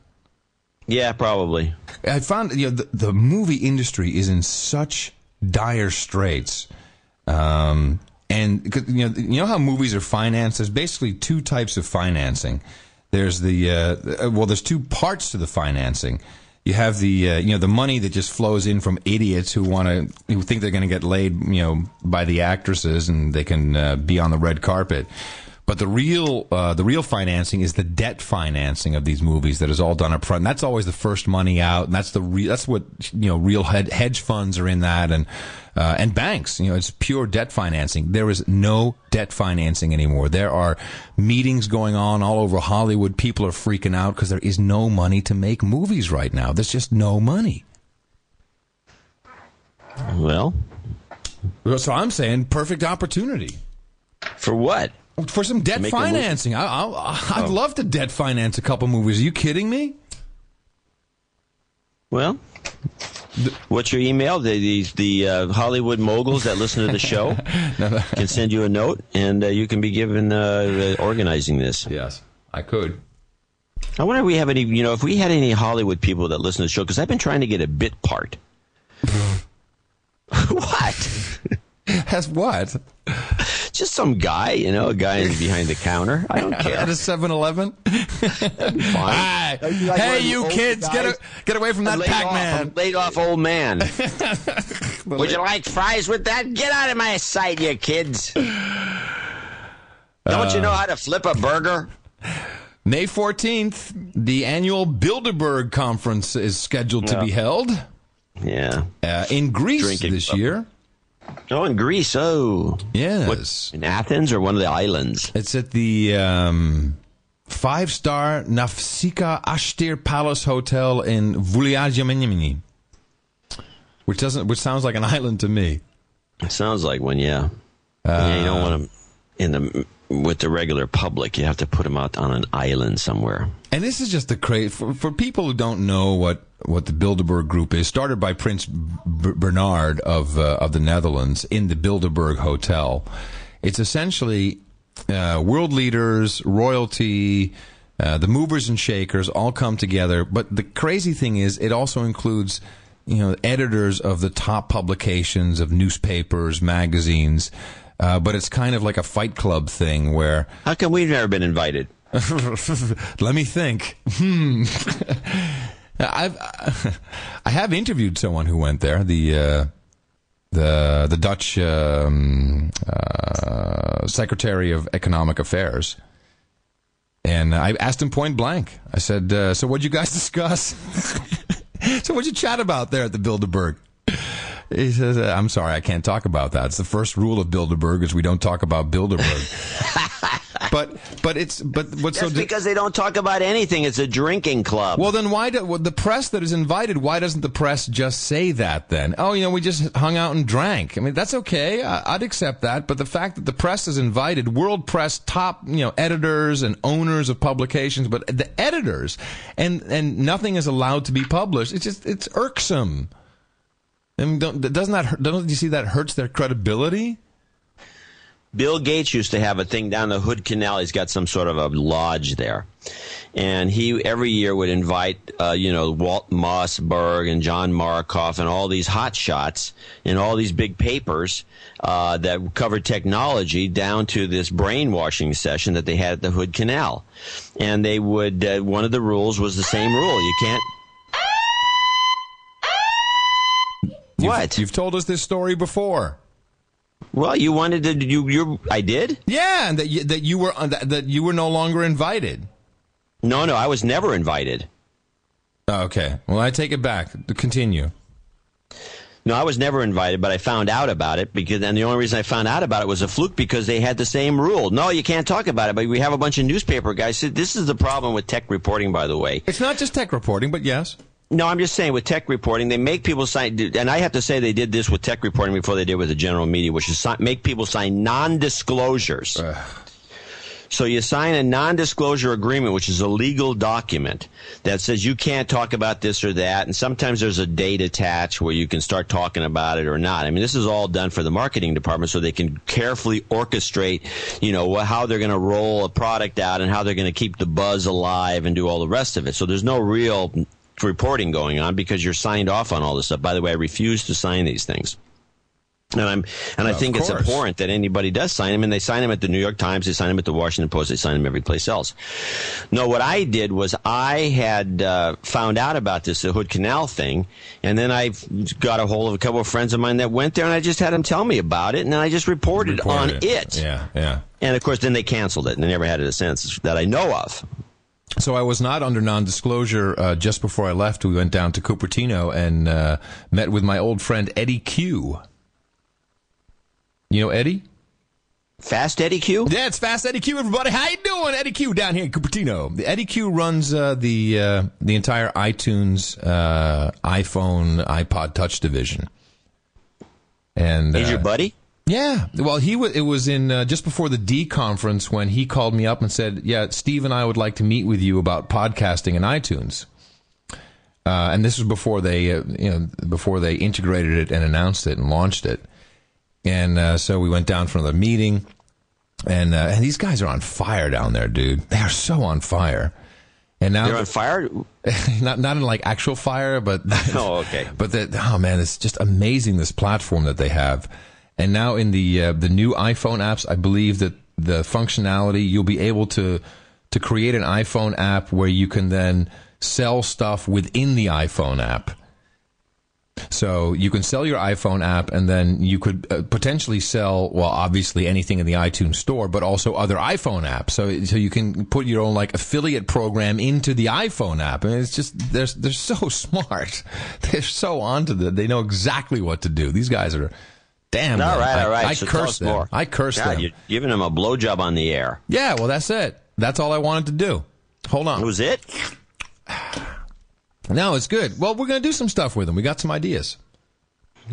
yeah, probably. I found you know the, the movie industry is in such dire straits, um, and 'cause, you know you know how movies are financed. There's basically two types of financing. There's the uh, well, there's two parts to the financing. You have the uh, you know the money that just flows in from idiots who want to who think they're going to get laid you know by the actresses and they can uh, be on the red carpet. But the real uh, the real financing is the debt financing of these movies that is all done up front. And that's always the first money out, and that's the re- that's what you know real hed- hedge funds are in that, and uh, and banks. You know, it's pure debt financing. There is no debt financing anymore. There are meetings going on all over Hollywood. People are freaking out because there is no money to make movies right now. There's just no money. Well, So I'm saying perfect opportunity. for what? For some debt make a movie? financing, I, I, I'd love to debt finance a couple movies. Are you kidding me? Well, what's your email? The the, the uh, Hollywood moguls that listen to the show can send you a note, and uh, you can be given uh, uh, organizing this. Yes, I could. I wonder if we have any, you know, if we had any Hollywood people that listen to the show, because I've been trying to get a bit part. what? Has what? Just some guy, you know, a guy behind the counter. I don't care. At a 7-Eleven? Fine. Hey, you like hey, you kids, get, a, get away from that Pac-Man. a laid off old man. Would you like fries with that? Get out of my sight, you kids. Don't you know how to flip a burger? May 14th, the annual Bilderberg Conference is scheduled to be held Yeah. uh, in Greece Drinking this club. year. Oh, in Greece. Oh. Yes. In Athens or one of the islands? It's at the um, five-star Nafsika Ashtir Palace Hotel in Vuliagiamini, which doesn't, which sounds like an island to me. It sounds like one, yeah. yeah, you don't want them in the with the regular public. You have to put them out on an island somewhere. And this is just the crazy for, for people who don't know what, what the Bilderberg Group is. Started by Prince B- Bernhard of uh, of the Netherlands in the Bilderberg Hotel. It's essentially uh, world leaders, royalty, uh, the movers and shakers all come together. But the crazy thing is, it also includes you know editors of the top publications of newspapers, magazines. Uh, but it's kind of like a Fight Club thing where How come we've never been invited? let me think. Hmm. I've I have interviewed someone who went there. The uh, the the Dutch um, uh, Secretary of Economic Affairs, and I asked him point blank. I said, uh, "So what'd you guys discuss? so what'd you chat about there at the Bilderberg?" He says, "I'm sorry, I can't talk about that. It's the first rule of Bilderberg is we don't talk about Bilderberg." But but it's but what's That's so because they don't talk about anything. It's a drinking club. well then why do well, the press that is invited? Why doesn't the press just say that then? Oh, you know, we just hung out and drank. I mean, that's okay. I, I'd accept that. But the fact that the press is invited, world press, top you know editors and owners of publications, but the editors and and nothing is allowed to be published. It's just it's irksome. I mean, don't, doesn't that doesn't you see that hurts their credibility? Bill Gates used to have a thing down the Hood Canal. He's got some sort of a lodge there, and he every year would invite, uh, you know, Walt Mossberg and John Markoff and all these hot shots and all these big papers uh, that covered technology down to this brainwashing session that they had at the Hood Canal, and they would. Uh, one of the rules was the same rule: you can't. You've- What? You've told us this story before. Well, you wanted to. You. You. I did. Yeah, and that you, that you were uh, that, that you were no longer invited. No, no, I was never invited. Okay. Well, I take it back. Continue. No, I was never invited, but I found out about it because, and the only reason I found out about it was a fluke because they had the same rule. No, you can't talk about it, but we have a bunch of newspaper guys. This is the problem with tech reporting, by the way. It's not just tech reporting, but yes. No, I'm just saying with tech reporting, they make people sign, and I have to say they did this with tech reporting before they did with the general media, which is si- make people sign non-disclosures. So you sign a non-disclosure agreement, which is a legal document that says you can't talk about this or that, and sometimes there's a date attached where you can start talking about it or not. I mean, this is all done for the marketing department so they can carefully orchestrate, you know, how they're going to roll a product out and how they're going to keep the buzz alive and do all the rest of it. So there's no real reporting going on because you're signed off on all this stuff. By the way, I refuse to sign these things. And I'm, and I think it's abhorrent that anybody does sign them, and they sign them at the New York Times, they sign them at the Washington Post, they sign them every place else. No, what I did was I had uh, found out about this the Hood Canal thing, and then I got a hold of a couple of friends of mine that went there, and I just had them tell me about it, and then I just reported, on Reported it. Yeah, yeah. And of course, then they canceled it, and they never had it a since that I know of. So I was not under non-disclosure. Uh, just before I left, we went down to Cupertino and uh, met with my old friend Eddy Cue. You know Eddie? Fast Eddy Cue. Yeah, it's Fast Eddy Cue. Everybody, how you doing? Eddy Cue down here in Cupertino. The Eddy Cue runs uh, the uh, the entire iTunes, uh, iPhone, iPod Touch division. And He's uh, your buddy. Yeah. Well, he was. It was in uh, just before the D conference when he called me up and said, "Yeah, Steve and I would like to meet with you about podcasting and iTunes." Uh, and this was before they, uh, you know, before they integrated it and announced it and launched it. And uh, so we went down for the meeting, and uh, and these guys are on fire down there, dude. They are so on fire. And now They're on fire. not not in like actual fire, but Oh, okay. But that oh man, it's just amazing this platform that they have. And now in the uh, the new iPhone apps, I believe that the functionality you'll be able to to create an iPhone app where you can then sell stuff within the iPhone app. So you can sell your iPhone app, and then you could uh, potentially sell, well, obviously anything in the iTunes store, but also other iPhone apps. So so you can put your own like affiliate program into the iPhone app, and it's just they're they're so smart. They're so onto that. They know exactly what to do. These guys are damn. All right, I, all right. I so tell curse them. more. I curse God, them. You're giving them a blowjob on the air. Yeah, well, that's it. That's all I wanted to do. Hold on. That was it. No, it's good. Well, we're going to do some stuff with them. We got some ideas.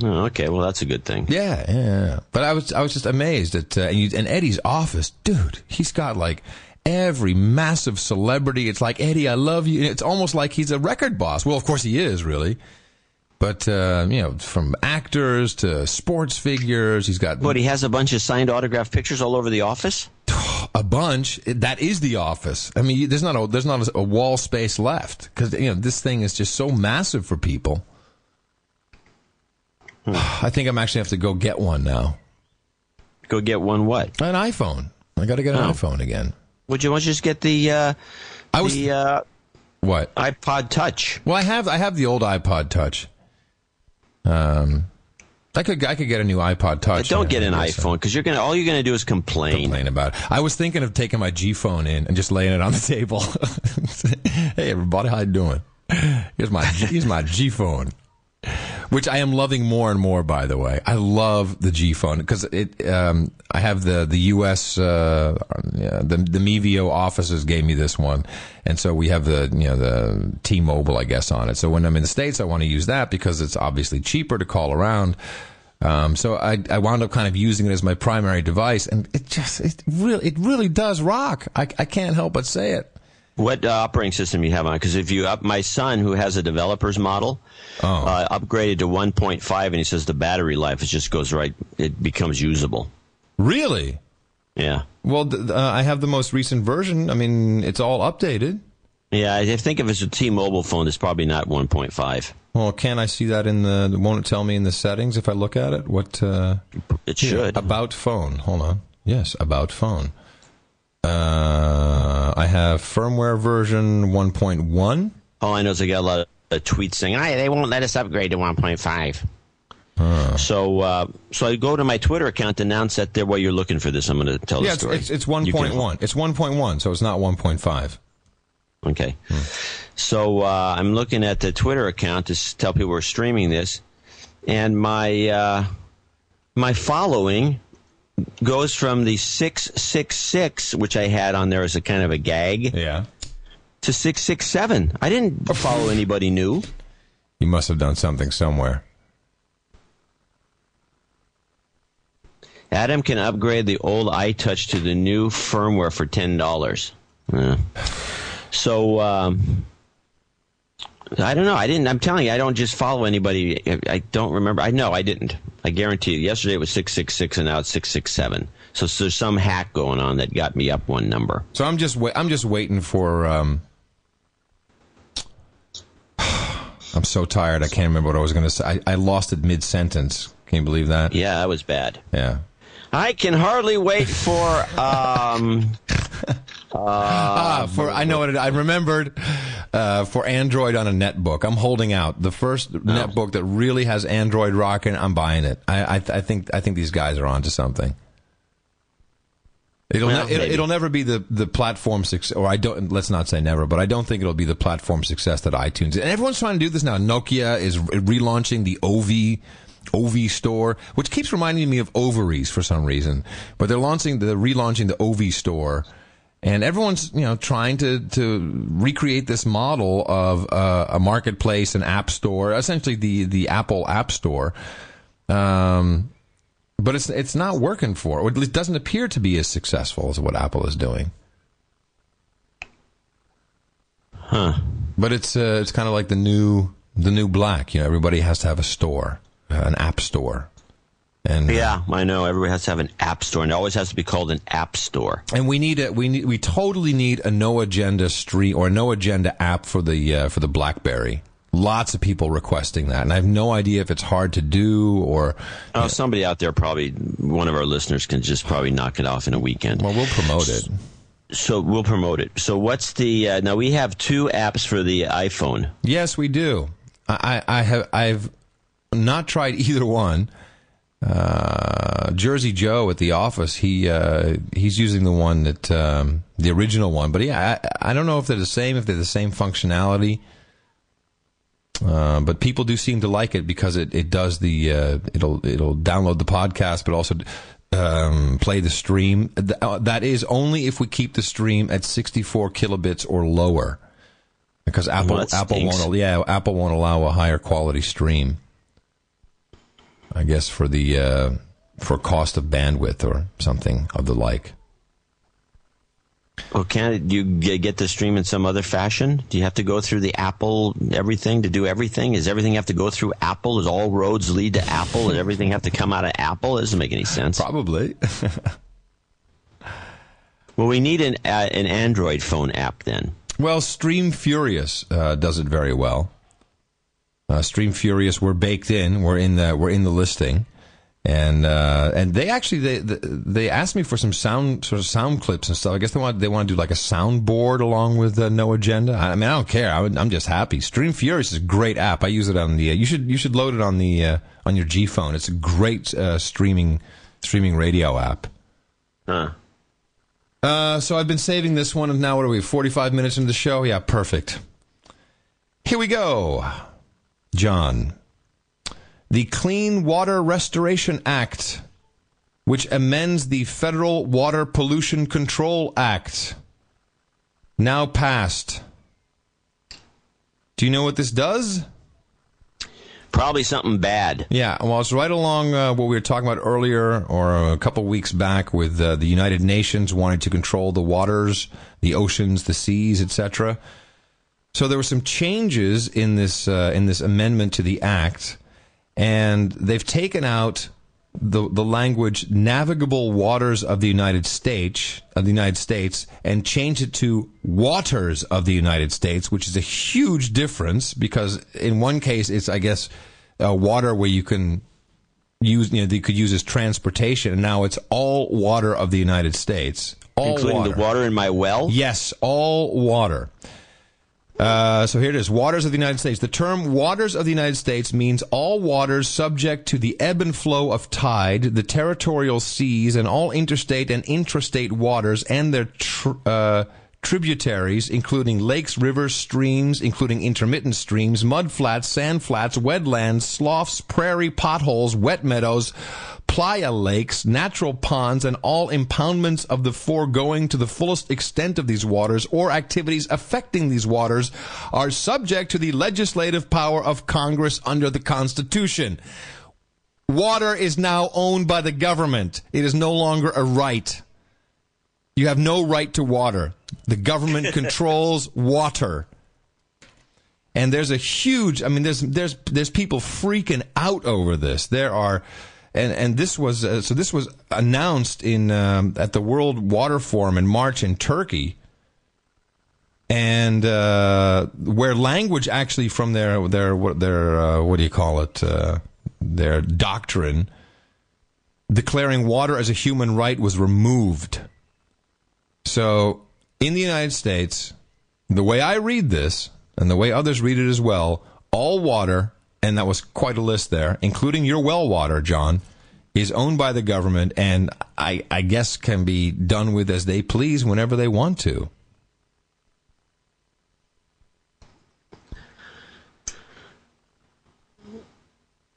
Oh, okay, well that's a good thing. Yeah, yeah. yeah. But I was I was just amazed at uh, and, you, and Eddie's office, dude. He's got like every massive celebrity. It's like Eddie, I love you. It's almost like he's a record boss. Well, of course he is, really. But uh, you know, from actors to sports figures, he's got But he has a bunch of signed autograph pictures all over the office. a bunch. That is the office. I mean, there's not a there's not a, wall space left because you know this thing is just so massive for people. I think I'm actually have to go get one now. Go get one. What? An iPhone. I got to get an Oh. iPhone again. Would you want to just get the uh, I was the uh, what? iPod Touch? Well, I have I have the old iPod Touch. Um, I could I could get a new iPod Touch. Don't get an iPhone because you're gonna all you're gonna do is complain. Complain about it. I was thinking of taking my G phone in and just laying it on the table. hey, everybody, how you doing? Here's my here's my G phone. Which I am loving more and more. By the way, I love the G phone because it. Um, I have the the U.S. Uh, yeah, the the Mevio offices gave me this one, and so we have the you know the T-Mobile, I guess, on it. So when I'm in the states, I want to use that because it's obviously cheaper to call around. Um, so I, I wound up kind of using it as my primary device, and it just it really it really does rock. I, I can't help but say it. What uh, operating system you have on? Because if you up, my son who has a developer's model, Oh. uh, upgraded to 1.5, and he says the battery life it just goes right. It becomes usable. Really? Yeah, Well, th- uh, I have the most recent version. I mean, it's all updated. yeah. I think if it's a T-Mobile phone, it's probably not 1.5. Well, can I see that in the? Won't it tell me in the settings if I look at it? What? Uh, It should. about phone. Hold on. Yes, about phone. Uh, I have firmware version 1.1. All I know is I got a lot of tweets saying, "I they won't let us upgrade to 1.5." So, uh, so I go to my Twitter account to announce that they're what you're looking for. This I'm going to tell Yeah, the story. it's, it's You can- 1.1. It's 1.1, so it's not 1.5. Okay. So uh, I'm looking at the Twitter account to tell people we're streaming this, and my uh, my following goes from the six six six, which I had on there as a kind of a gag, Yeah. to six six seven. I didn't follow anybody new. You must have done something somewhere. Adam can upgrade the old iTouch to the new firmware for ten dollars. Yeah. So um, I don't know. I didn't. I'm telling you, I don't just follow anybody. I, I don't remember. I know I didn't. I guarantee you. Yesterday it was six six six, and now it's six six seven. So, so there's some hack going on that got me up one number. So I'm just wait, I'm just waiting for. Um, I'm so tired. I can't remember what I was going to say. I, I lost it mid sentence. Can you believe that? Yeah, that was bad. Yeah. I can hardly wait for. Um, Ah, for I know what it, I remembered uh, for Android on a netbook. I'm holding out the first netbook that really has Android rocking. I'm buying it. I I, I think I think these guys are onto something. It'll Well, ne- it'll, it'll never be the the platform success, or I don't. Let's not say never, but I don't think it'll be the platform success that iTunes. And everyone's trying to do this now. Nokia is relaunching the Ovi. Ovi store, which keeps reminding me of ovaries for some reason, but they're launching the relaunching the Ovi store, and everyone's you know trying to to recreate this model of uh, a marketplace, an app store, essentially the the Apple App Store. Um, but it's it's not working for, or at least doesn't appear to be as successful as what Apple is doing. huh. But it's uh, it's kind of like the new the new black. You know, everybody has to have a store, uh, an app store, and uh, Yeah, I know. Everybody has to have an app store, and it always has to be called an app store. and we need a we need we totally need a no agenda stream or no agenda app for the uh, for the BlackBerry. Lots of people requesting that, and I have no idea if it's hard to do or. Oh, somebody out there probably one of our listeners can just probably knock it off in a weekend. Well, we'll promote it. So we'll promote it. So what's the uh, now? We have two apps for the iPhone. Yes, we do. I, I I have I've not tried either one. Uh, Jersey Joe at the office, he uh, he's using the one that um, the original one, but yeah, I, I don't know if they're the same, if they're the same functionality. Uh, but people do seem to like it because it, it does the uh, it'll it'll download the podcast, but also um, play the stream. Uh, that is only if we keep the stream at 64 kilobits or lower, because Apple that Apple stinks. won't yeah Apple won't allow a higher quality stream. I guess for the uh, for cost of bandwidth or something of the like. Well, can you get the stream in some other fashion? Do you have to go through the Apple everything to do everything? Does everything have to go through Apple? Does all roads lead to Apple? Does everything have to come out of Apple? It doesn't make any sense. Probably. Well, we need an uh, an Android phone app then. Well, Stream Furious uh, does it very well. Uh, Stream Furious, we're baked in. We're in the we're in the listing, and uh, and they actually they they asked me for some sound sort of sound clips and stuff. I guess they want they want to do like a soundboard along with uh, No Agenda. I, mean, I don't care. I would, I'm just happy. Stream Furious is a great app. I use it on the. Uh, you should you should load it on the uh, on your G phone. It's a great uh, streaming streaming radio app. Huh. Uh, so I've been saving this one, and now what are we? Forty-five minutes into the show. Yeah, perfect. Here we go, John. The Clean Water Restoration Act, which amends the Federal Water Pollution Control Act, now passed. Do you know what this does? Probably something bad. Yeah, well, it's right along uh, what we were talking about earlier, or a couple weeks back, with uh, the United Nations wanting to control the waters, the oceans, the seas, etc. So there were some changes in this uh, in this amendment to the act, and they've taken out the the language "navigable waters of the United States" of the United States and changed it to "waters of the United States," which is a huge difference because in one case it's I guess uh, water where you can use you know you could use as transportation, and now it's all water of the United States, all including water. the water in my well. Yes, all water. Uh, so here it is waters of the United States. The term waters of the United States means all waters subject to the ebb and flow of tide, the territorial seas, and all interstate and intrastate waters and their tr- uh, tributaries, including lakes, rivers, streams, including intermittent streams, mud flats, sand flats, wetlands, sloughs, prairie potholes, wet meadows, playa lakes, natural ponds, and all impoundments of the foregoing to the fullest extent of these waters or activities affecting these waters are subject to the legislative power of Congress under the Constitution. Water is now owned by the government. It is no longer a right. You have no right to water. The government controls water. And there's a huge I mean there's there's there's people freaking out over this. There are and and this was uh, so this was announced in um, at the World Water Forum in March in Turkey, and uh, where language actually from their their what their uh, what do you call it uh, their doctrine declaring water as a human right was removed. So in the United States, the way I read this and the way others read it as well, all water and that was quite a list there, including your well water, John, is owned by the government and I, I guess can be done with as they please whenever they want to.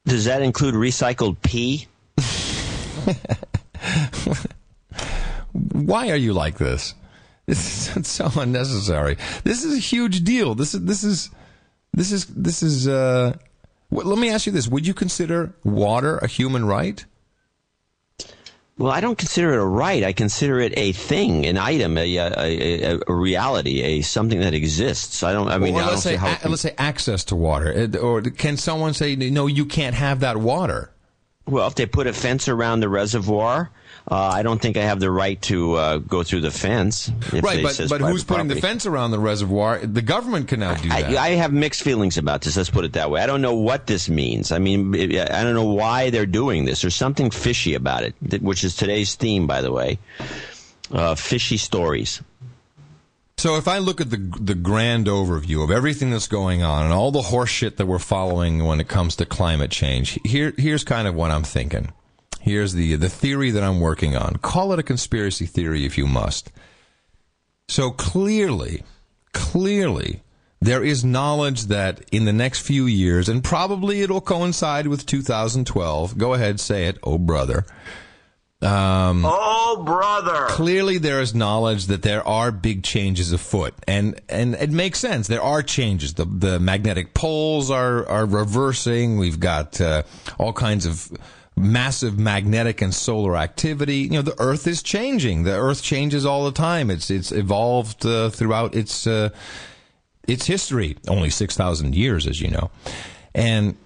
Does that include recycled pee? Why are you like this? This is so unnecessary. This is a huge deal. This is this is this is this is uh let me ask you this: Would you consider water a human right? Well, I don't consider it a right. I consider it a thing, an item, a, a, a, a reality, a something that exists. I don't. I mean, well, I let's don't say how. a, let's say access to water, or can someone say no? You can't have that water. well, if they put a fence around the reservoir, uh, I don't think I have the right to uh, go through the fence. if Right, but but who's putting the fence around the reservoir? The government can now do that. I, I have mixed feelings about this. Let's put it that way. I don't know what this means. I mean, I don't know why they're doing this. There's something fishy about it, which is today's theme, by the way. Uh, fishy stories. So if I look at the the grand overview of everything that's going on and all the horseshit that we're following when it comes to climate change, here here's kind of what I'm thinking. Here's the the theory that I'm working on. Call it a conspiracy theory if you must. So clearly, clearly there is knowledge that in the next few years and probably it'll coincide with 2012. Go ahead, say it. Oh brother. Oh, brother! clearly there is knowledge that there are big changes afoot and and it makes sense there are changes the the magnetic poles are are reversing we've got uh, all kinds of massive magnetic and solar activity. You know the earth is changing. The earth changes all the time. It's it's evolved uh, throughout its uh, its history only 6000 years as you know. And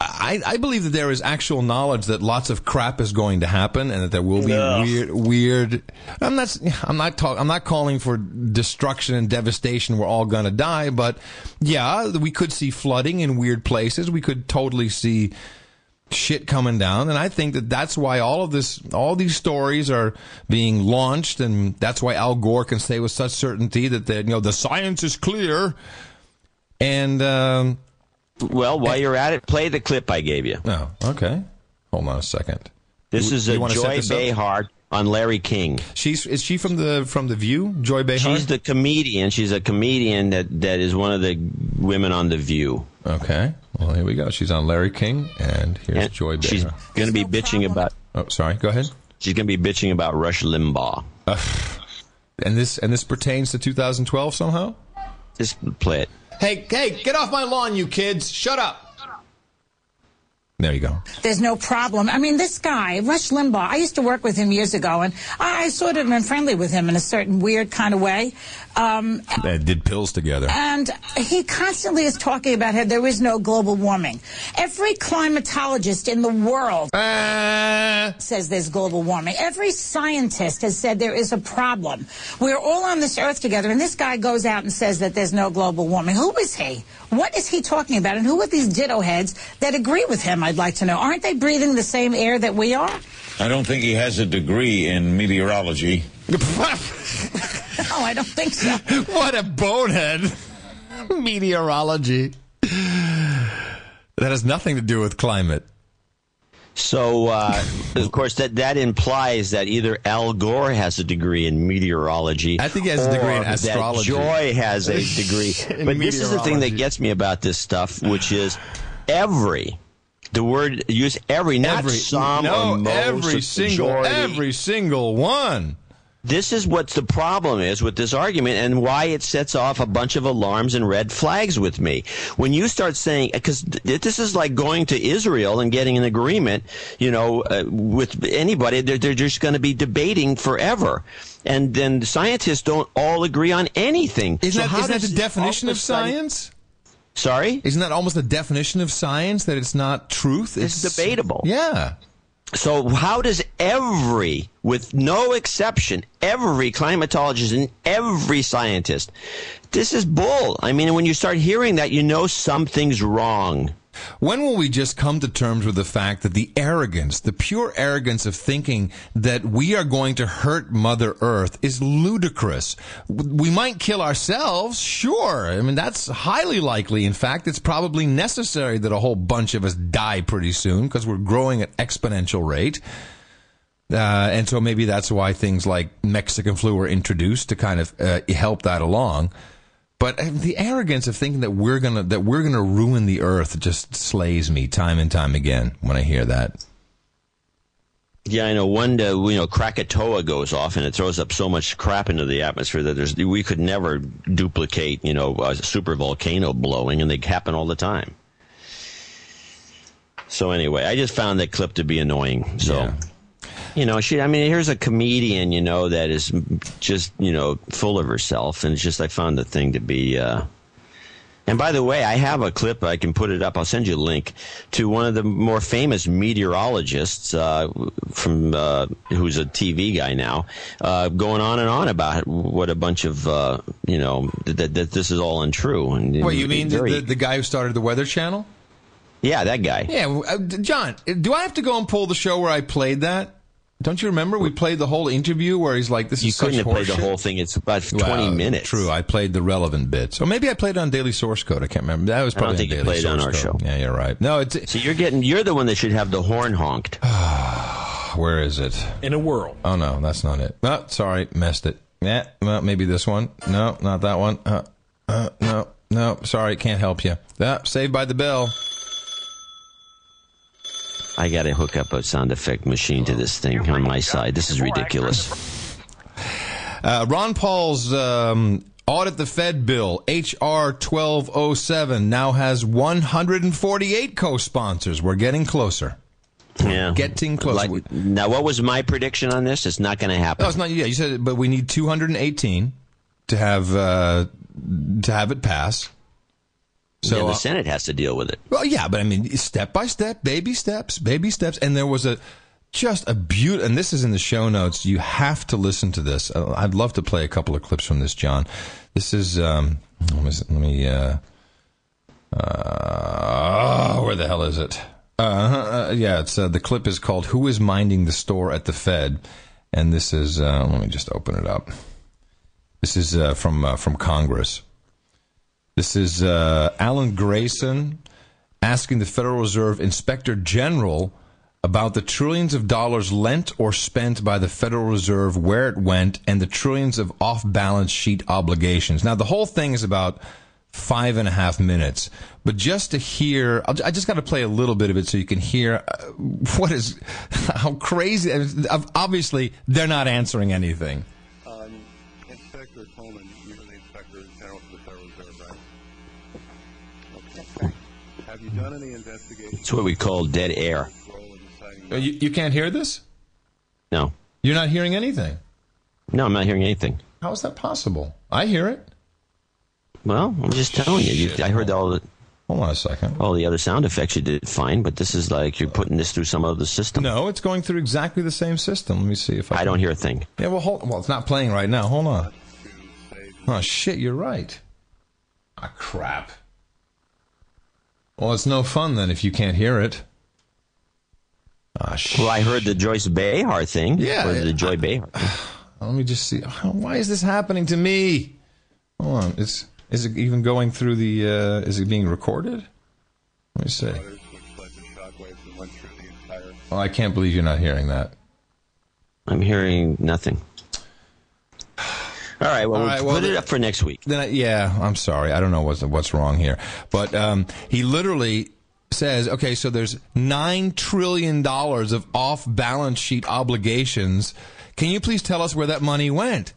I, I believe that there is actual knowledge that lots of crap is going to happen and that there will be weird weird I'm not I'm not talk, I'm not calling for destruction and devastation. We're all going to die but yeah we could see flooding in weird places. We could totally see shit coming down and I think that that's why all of this all these stories are being launched and that's why Al Gore can say with such certainty that the, you know the science is clear and um Well, while you're at it, play the clip I gave you. Oh, okay. Hold on a second. This You- is a Joy? Behar on Larry King. She's is she from the from the View? Joy Behar. She's the comedian. She's a comedian that, that is one of the women on The View. Okay. Well, here we go. She's on Larry King, and here's And Joy she's going to be bitching about. Oh, sorry. Go ahead. She's going to be bitching about Rush Limbaugh. And this and this pertains to 2012 somehow. Just play it. Hey, hey, get off my lawn, you kids! Shut up. There you go. There's no problem. I mean, this guy, Rush Limbaugh, I used to work with him years ago, and I sort of been friendly with him in a certain weird kind of way. Um, They did pills together. and he constantly is talking about how there is no global warming. Every climatologist in the world Uh, says there's global warming. Every scientist has said there is a problem. We're all on this earth together, and this guy goes out and says that there's no global warming. Who is he? What is he talking about? And who are these ditto heads that agree with him? I'd like to know. Aren't they breathing the same air that we are? I don't think he has a degree in meteorology. No, I don't think so. what a bonehead. Meteorology. That has nothing to do with climate. So, uh, of course, that, that implies that either Al Gore has a degree in meteorology. I think he has a degree in or that astrology. Joy has a degree. But this is the thing that gets me about this stuff, which is every. The word use every, not every some no, or most every single majority. every single one. This is what the problem is with this argument and why it sets off a bunch of alarms and red flags with me. When you start saying, because this is like going to Israel and getting an agreement, you know, uh, with anybody, they're, they're just going to be debating forever. And then the scientists don't all agree on anything. Isn't So that, isn't that the definition of science? Sorry? Isn't that almost the definition of science that it's not truth? It's debatable. Yeah. So how does every, with no exception, every climatologist and every scientist, this is bull. I mean, when you start hearing that, you know something's wrong. When will we just come to terms with the fact that the arrogance, the pure arrogance of thinking that we are going to hurt Mother Earth is ludicrous? We might kill ourselves, sure. I mean, that's highly likely. In fact, it's probably necessary that a whole bunch of us die pretty soon because we're growing at exponential rate. Uh, and so maybe that's why things like Mexican flu were introduced to kind of uh, help that along. But uh, the arrogance of thinking that we're gonna that we're gonna ruin the earth just slays me time and time again when I hear that. Yeah, I know. One, uh, you know, Krakatoa goes off and it throws up so much crap into the atmosphere that there's we could never duplicate, you know, a super volcano blowing, and they happen all the time. So anyway, I just found that clip to be annoying. So. Yeah. You know, she. I mean, here's a comedian, you know, that is just, you know, full of herself, and it's just I found the thing to be. Uh, and by the way, I have a clip. I can put it up. I'll send you a link to one of the more famous meteorologists uh, from uh, who's a TV guy now, uh, going on and on about what a bunch of uh, you know that, that this is all untrue. And What you mean the, very- the, the guy who started the Weather Channel? yeah, that guy. Yeah, uh, John. Do I have to go and pull the show where I played that? Don't you remember we played the whole interview where he's like, "This You is such couldn't have played the whole thing. It's about 20 Well, minutes. True, I played the relevant bits, or maybe I played it on Daily Source Code. I can't remember. That was I don't probably think on you Daily played it on our Code. show. Yeah, you're right. No, it's So you're getting. You're the one that should have the horn honked. where is it? in a world. Oh no, that's not it. Oh, sorry, messed it. Yeah, well, maybe this one. No, not that one. Uh, uh, no, no, sorry, can't help you. Ah, saved by the bell. I got to hook up a sound effect machine to this thing on my side. This is ridiculous. Uh, Ron Paul's um, audit the Fed bill, HR 1207, now has 148 co-sponsors. We're getting closer. Yeah, Getting closer. Like, now, what was my prediction on this? It's not going to happen. No, it's not. Yeah, you said, but we need 218 to have uh, to have it pass. So yeah, the uh, Senate has to deal with it. Well, yeah, but I mean, step by step, baby steps, baby steps. And there was a just a beautiful, and this is in the show notes. You have to listen to this. Uh, I'd love to play a couple of clips from this, John. This is, um, let me, let me uh, uh, where the hell is it? Uh, uh, yeah, it's, uh, the clip is called Who is Minding the Store at the Fed? And this is, uh, let me just open it up. This is uh, from, uh, from Congress. This is uh, Alan Grayson asking the Federal Reserve Inspector General about the trillions of dollars lent or spent by the Federal Reserve, where it went, and the trillions of off balance sheet obligations. Now, the whole thing is about five and a half minutes. But just to hear, I'll, I just got to play a little bit of it so you can hear uh, what is, how crazy. Obviously, they're not answering anything. It's what we call dead air. role in deciding Uh, You, you can't hear this? No, You're not hearing anything. no, I'm not hearing anything. How is that possible? I hear it. Well, I'm just telling you. you I heard all the Hold on a second. all the other sound effects. You did fine, but this is like you're putting this through some other system. No, it's going through exactly the same system. Let me see if I. I can- don't hear a thing. Yeah, well, hold. Well, it's not playing right now. Hold on. Oh shit, you're right. Ah, crap. Well, it's no fun then if you can't hear it. Ah, shit. Well, I heard the Joyce Behar thing. Yeah, or the I- Joy Behar. Let me just see. Why is this happening to me? Hold on. It's is it even going through the? Uh, is it being recorded? Let me see. others which led to shockwaves that went through the entire Oh, I can't believe you're not hearing that. I'm hearing nothing. All right, well, All we'll well, put it up for next week. Then I, yeah, I'm sorry. I don't know what's what's wrong here, but um, he literally says, okay, so there's nine trillion dollars of off-balance sheet obligations. Can you please tell us where that money went?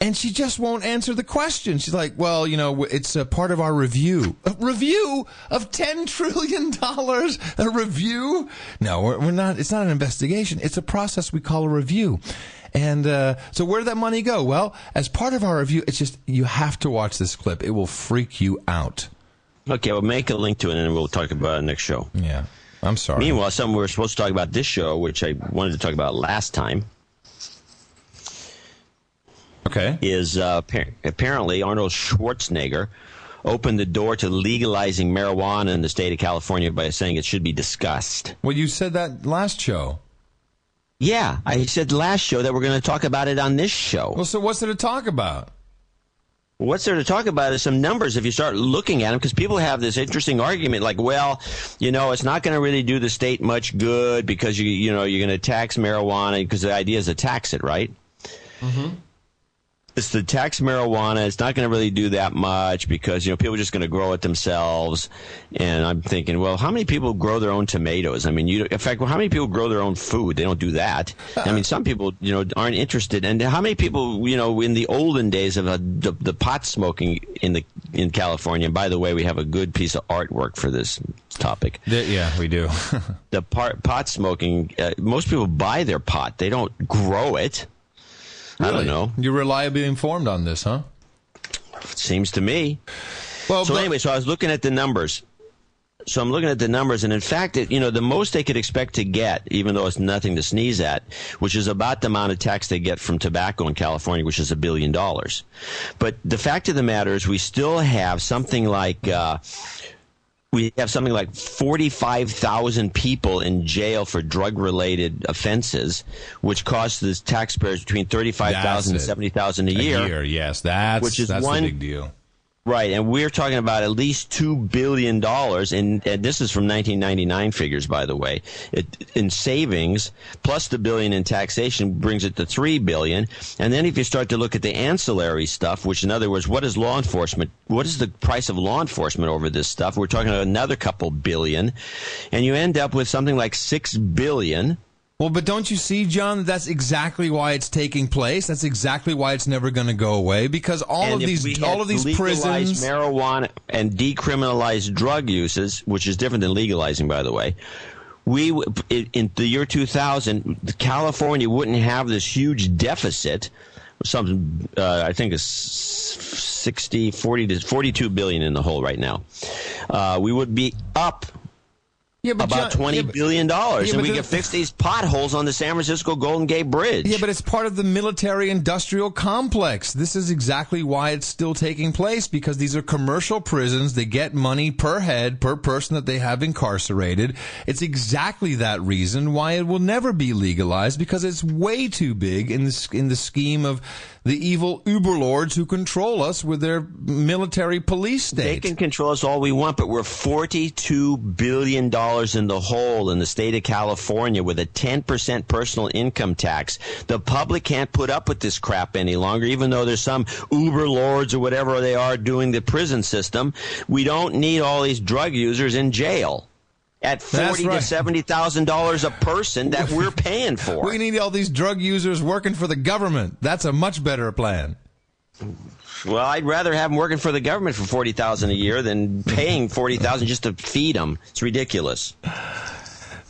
And she just won't answer the question. She's like, well, you know, it's a part of our review. A review of $10 trillion? A review? No, we're, we're not, it's not an investigation. It's a process we call a review. And, uh, so where did that money go? Well, as part of our review, it's just, you have to watch this clip. It will freak you out. Okay, we'll make a link to it and we'll talk about it next show. Yeah. I'm sorry. Meanwhile, something we were supposed to talk about this show, which I wanted to talk about last time, okay. is uh, appar- apparently Arnold Schwarzenegger opened the door to legalizing marijuana in the state of California by saying it should be discussed. Well, you said that last show. Yeah, I said last show that we're going to talk about it on this show. Well, so what's there to talk about? What's there to talk about is some numbers if you start looking at them, because people have this interesting argument like, well, you know, it's not going to really do the state much good because you, you know, you're going to tax marijuana because the idea is to tax it, right? Mm-hmm. It's to tax marijuana. It's not going to really do that much because you know people are just going to grow it themselves. And I'm thinking, well, how many people grow their own tomatoes? I mean, you, in fact, well, how many people grow their own food? They don't do that. I mean, some people, you know, aren't interested. And how many people, you know, in the olden days of uh, the, the pot smoking in the in California? And by the way, we have a good piece of artwork for this topic. Th- yeah, we do. The part, pot smoking. Uh, most people buy their pot. They don't grow it. I don't know. You're reliably informed on this, huh? Seems to me. Well, So but- anyway, so I was looking at the numbers. So I'm looking at the numbers, and in fact, it, you know, the most they could expect to get, even though it's nothing to sneeze at, which is about the amount of tax they get from tobacco in California, which is a billion dollars. But the fact of the matter is, we still have something like. Uh, we have something like 45,000 people in jail for drug related offenses, which costs the taxpayers between 35,000 and 70,000 a a year. year. Yes, that's Which is that's one- the big deal. Right, and we're talking about at least two billion dollars, and, this is from 1999 figures, by the way, it, in savings plus the billion in taxation brings it to three billion. And then if you start to look at the ancillary stuff, which in other words, what is law enforcement? What is the price of law enforcement over this stuff? We're talking about another couple billion, and you end up with something like six billion. Well, but don't you see, John? that That's exactly why it's taking place. That's exactly why it's never going to go away because all and of these, all of these prisons. marijuana and decriminalized drug uses, which is different than legalizing, by the way. We in in the year 2000, California wouldn't have this huge deficit. Some, uh, I think, is 60, 40 to 42 billion in the hole right now. Uh, we would be up yeah, but about John, twenty yeah, billion dollars, yeah, and we the- could fix these potholes on the San Francisco Golden Gate Bridge. Yeah, but it's part of the military industrial complex. This is exactly why it's still taking place because these are commercial prisons. They get money per head, per person that they have incarcerated. It's exactly that reason why it will never be legalized because it's way too big in the, in the scheme of the evil uberlords who control us with their military police state. They can control us all we want, but we're $42 billion in the hole in the state of California with a 10% personal income tax. The public can't put up with this crap any longer, even though there's some Uber lords or whatever they are doing the prison system. We don't need all these drug users in jail at forty right. to seventy thousand dollars a person that we're paying for. we need all these drug users working for the government. That's a much better plan. Well, I'd rather have them working for the government for forty thousand a year than paying forty thousand just to feed them. It's ridiculous.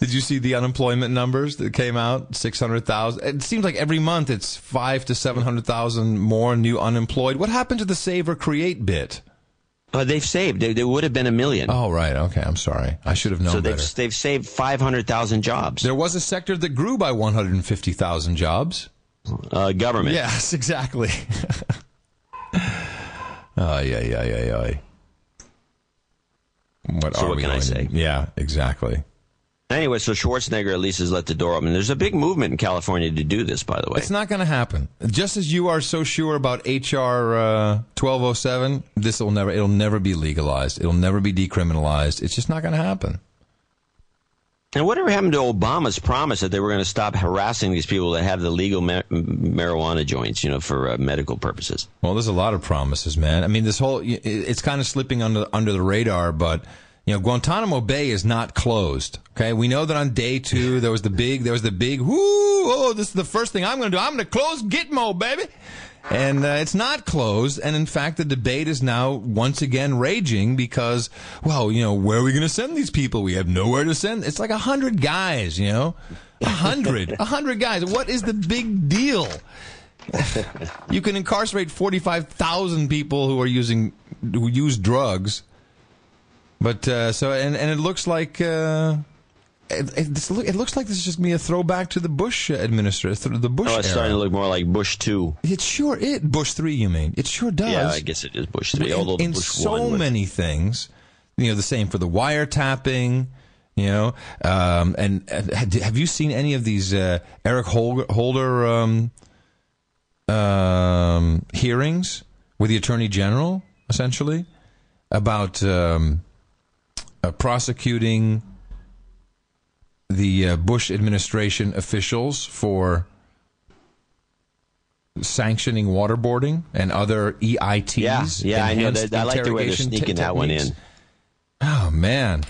Did you see the unemployment numbers that came out? 600,000. It seems like every month it's 5 to 700,000 more new unemployed. What happened to the save or create bit? Uh, they've saved. They, they would have been a million. Oh, right. Okay. I'm sorry. I should have known so better. they've they've saved five hundred thousand jobs. There was a sector that grew by 150,000 jobs. Uh, government. Yes, exactly. Oh, yeah, yeah, yeah, yeah. What So are what we can I going to- say? Yeah, exactly. Anyway, so Schwarzenegger at least has let the door open. There's a big movement in California to do this, by the way. It's not going to happen. Just as you are so sure about HR uh, 1207, this will never it'll never be legalized. It'll never be decriminalized. It's just not going to happen. And whatever happened to Obama's promise that they were going to stop harassing these people that have the legal ma- marijuana joints, you know, for uh, medical purposes? Well, there's a lot of promises, man. I mean, this whole it's kind of slipping under under the radar, but you know, Guantanamo Bay is not closed. Okay, we know that on day two there was the big there was the big whoo oh this is the first thing I'm going to do. I'm going to close Gitmo, baby. And uh, it's not closed, and in fact, the debate is now once again raging because, well, you know, where are we going to send these people? We have nowhere to send. It's like a hundred guys, you know, a hundred, a hundred guys. What is the big deal? you can incarcerate 45,000 people who are using who use drugs. But uh, so and and it looks like uh, it, it, this it looks like this is just be a throwback to the Bush administration, the Bush Oh, it's era. starting to look more like Bush two. it sure it Bush three, you mean? It sure does. Yeah, I guess it is Bush three. in, although in Bush so was, many things, you know, the same for the wiretapping. You know, um, and uh, have you seen any of these uh, Eric Holder, Holder um, um, hearings with the Attorney General, essentially, about um, uh, prosecuting the uh, Bush administration officials for sanctioning waterboarding and other EITs. Yeah, yeah, I know that. I like the way they're sneaking that one in. Oh man.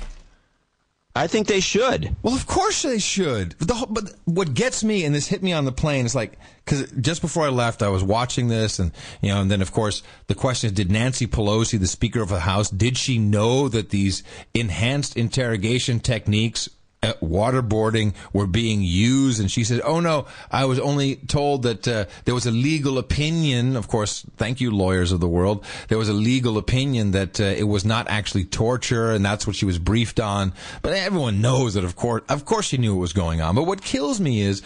I think they should. Well, of course they should. But, the, but what gets me, and this hit me on the plane, is like because just before I left, I was watching this, and you know, and then of course the question is: Did Nancy Pelosi, the Speaker of the House, did she know that these enhanced interrogation techniques? Uh, Waterboarding were being used, and she said, "Oh no, I was only told that uh, there was a legal opinion. Of course, thank you, lawyers of the world. There was a legal opinion that uh, it was not actually torture, and that's what she was briefed on. But everyone knows that, of course, of course, she knew what was going on. But what kills me is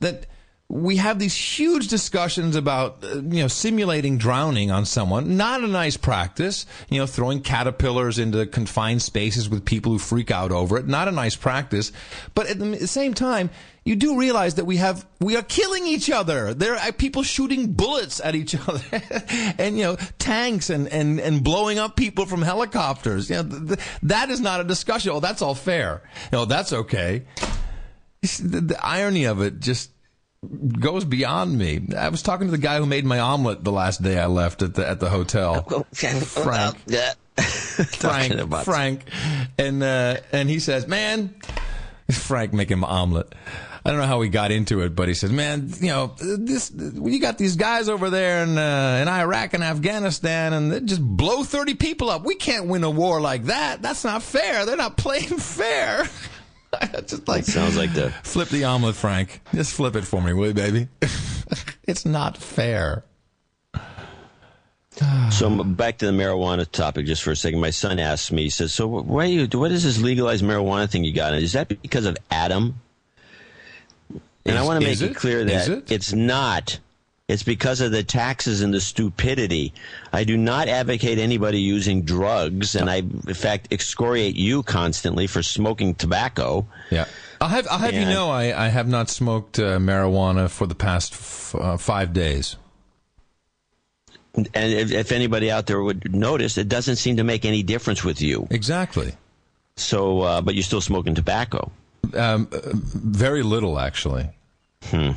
that we have these huge discussions about uh, you know simulating drowning on someone. Not a nice practice you know throwing caterpillars into confined spaces with people who freak out over it. Not a nice practice. But at the same time you do realize that we have we are killing each other. There are people shooting bullets at each other and you know tanks and and and blowing up people from helicopters. You know th- th- that is not a discussion. Oh that's all fair. You know that's okay. The, the irony of it just goes beyond me. I was talking to the guy who made my omelet the last day I left at the at the hotel. Frank. Frank, Frank, and uh, and he says, "Man, Frank making my omelet." I don't know how we got into it, but he says, "Man, you know, this you got these guys over there in uh, in Iraq and Afghanistan, and they just blow thirty people up. We can't win a war like that. That's not fair. They're not playing fair." just like Sounds like the flip the omelet, Frank. Just flip it for me, will you, baby? it's not fair. So back to the marijuana topic just for a second. My son asked me, he says, "So wh- why you? What is this legalized marijuana thing you got? Is that because of Adam?" And I want to make it, it? clear that it? it's not. It's because of the taxes and the stupidity. I do not advocate anybody using drugs, and I, in fact, excoriate you constantly for smoking tobacco. Yeah. I'll have, I'll have you know, I, I have not smoked uh, marijuana for the past f- uh, five days. And if, if anybody out there would notice, it doesn't seem to make any difference with you. Exactly. So, uh, but you're still smoking tobacco. Um, uh, very little, actually. Hmm.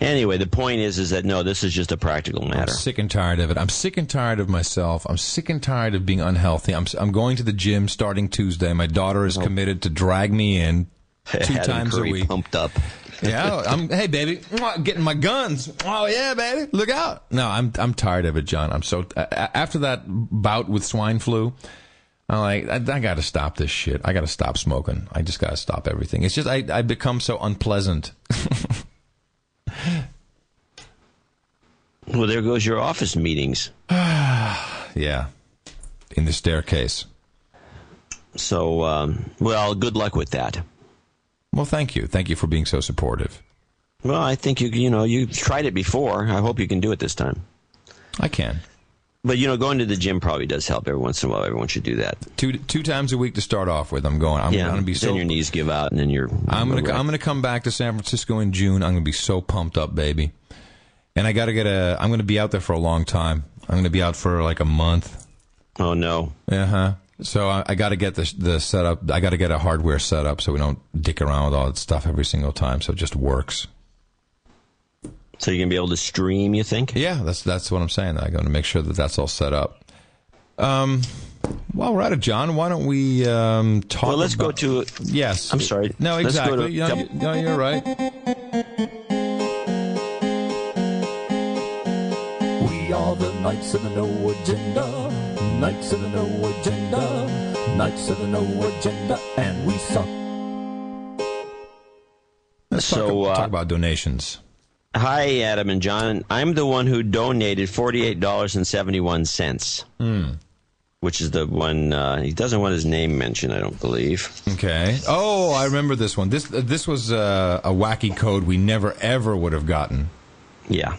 Anyway, the point is, is that no, this is just a practical matter. I'm sick and tired of it. I'm sick and tired of myself. I'm sick and tired of being unhealthy. I'm, I'm going to the gym starting Tuesday. My daughter is oh. committed to drag me in two times a week. pumped up. Yeah, I'm. Hey, baby, getting my guns. Oh yeah, baby, look out! No, I'm. I'm tired of it, John. I'm so. After that bout with swine flu, I'm like, I, I got to stop this shit. I got to stop smoking. I just got to stop everything. It's just I. I become so unpleasant. Well, there goes your office meetings. Yeah, in the staircase. So, um, well, good luck with that. Well, thank you. Thank you for being so supportive. Well, I think you you know you've tried it before. I hope you can do it this time. I can. But you know, going to the gym probably does help every once in a while. Everyone should do that. Two two times a week to start off with. I'm going. I'm yeah, going to be then so. your knees give out, and then you're. I'm gonna you're I'm gonna come back to San Francisco in June. I'm gonna be so pumped up, baby. And I gotta get a. I'm gonna be out there for a long time. I'm gonna be out for like a month. Oh no! Uh huh. So I, I got to get the the setup. I got to get a hardware setup so we don't dick around with all that stuff every single time. So it just works. So you're gonna be able to stream. You think? Yeah, that's that's what I'm saying. I'm going to make sure that that's all set up. Um, while we're at it, John, why don't we um talk? Well, let's go to. Yes. I'm sorry. No, exactly. to- You know, you- no, you're right. We are the Knights of the No Agenda. Knights of the No Agenda. Knights of the No Agenda. And we suck. Let's So, talk, uh, talk about donations. Hi, Adam and John. I'm the one who donated forty-eight dollars and seventy-one cents. Which is the one uh, he doesn't want his name mentioned, I don't believe. Okay. Oh, I remember this one. This this was uh, a wacky code we never ever would have gotten. Yeah.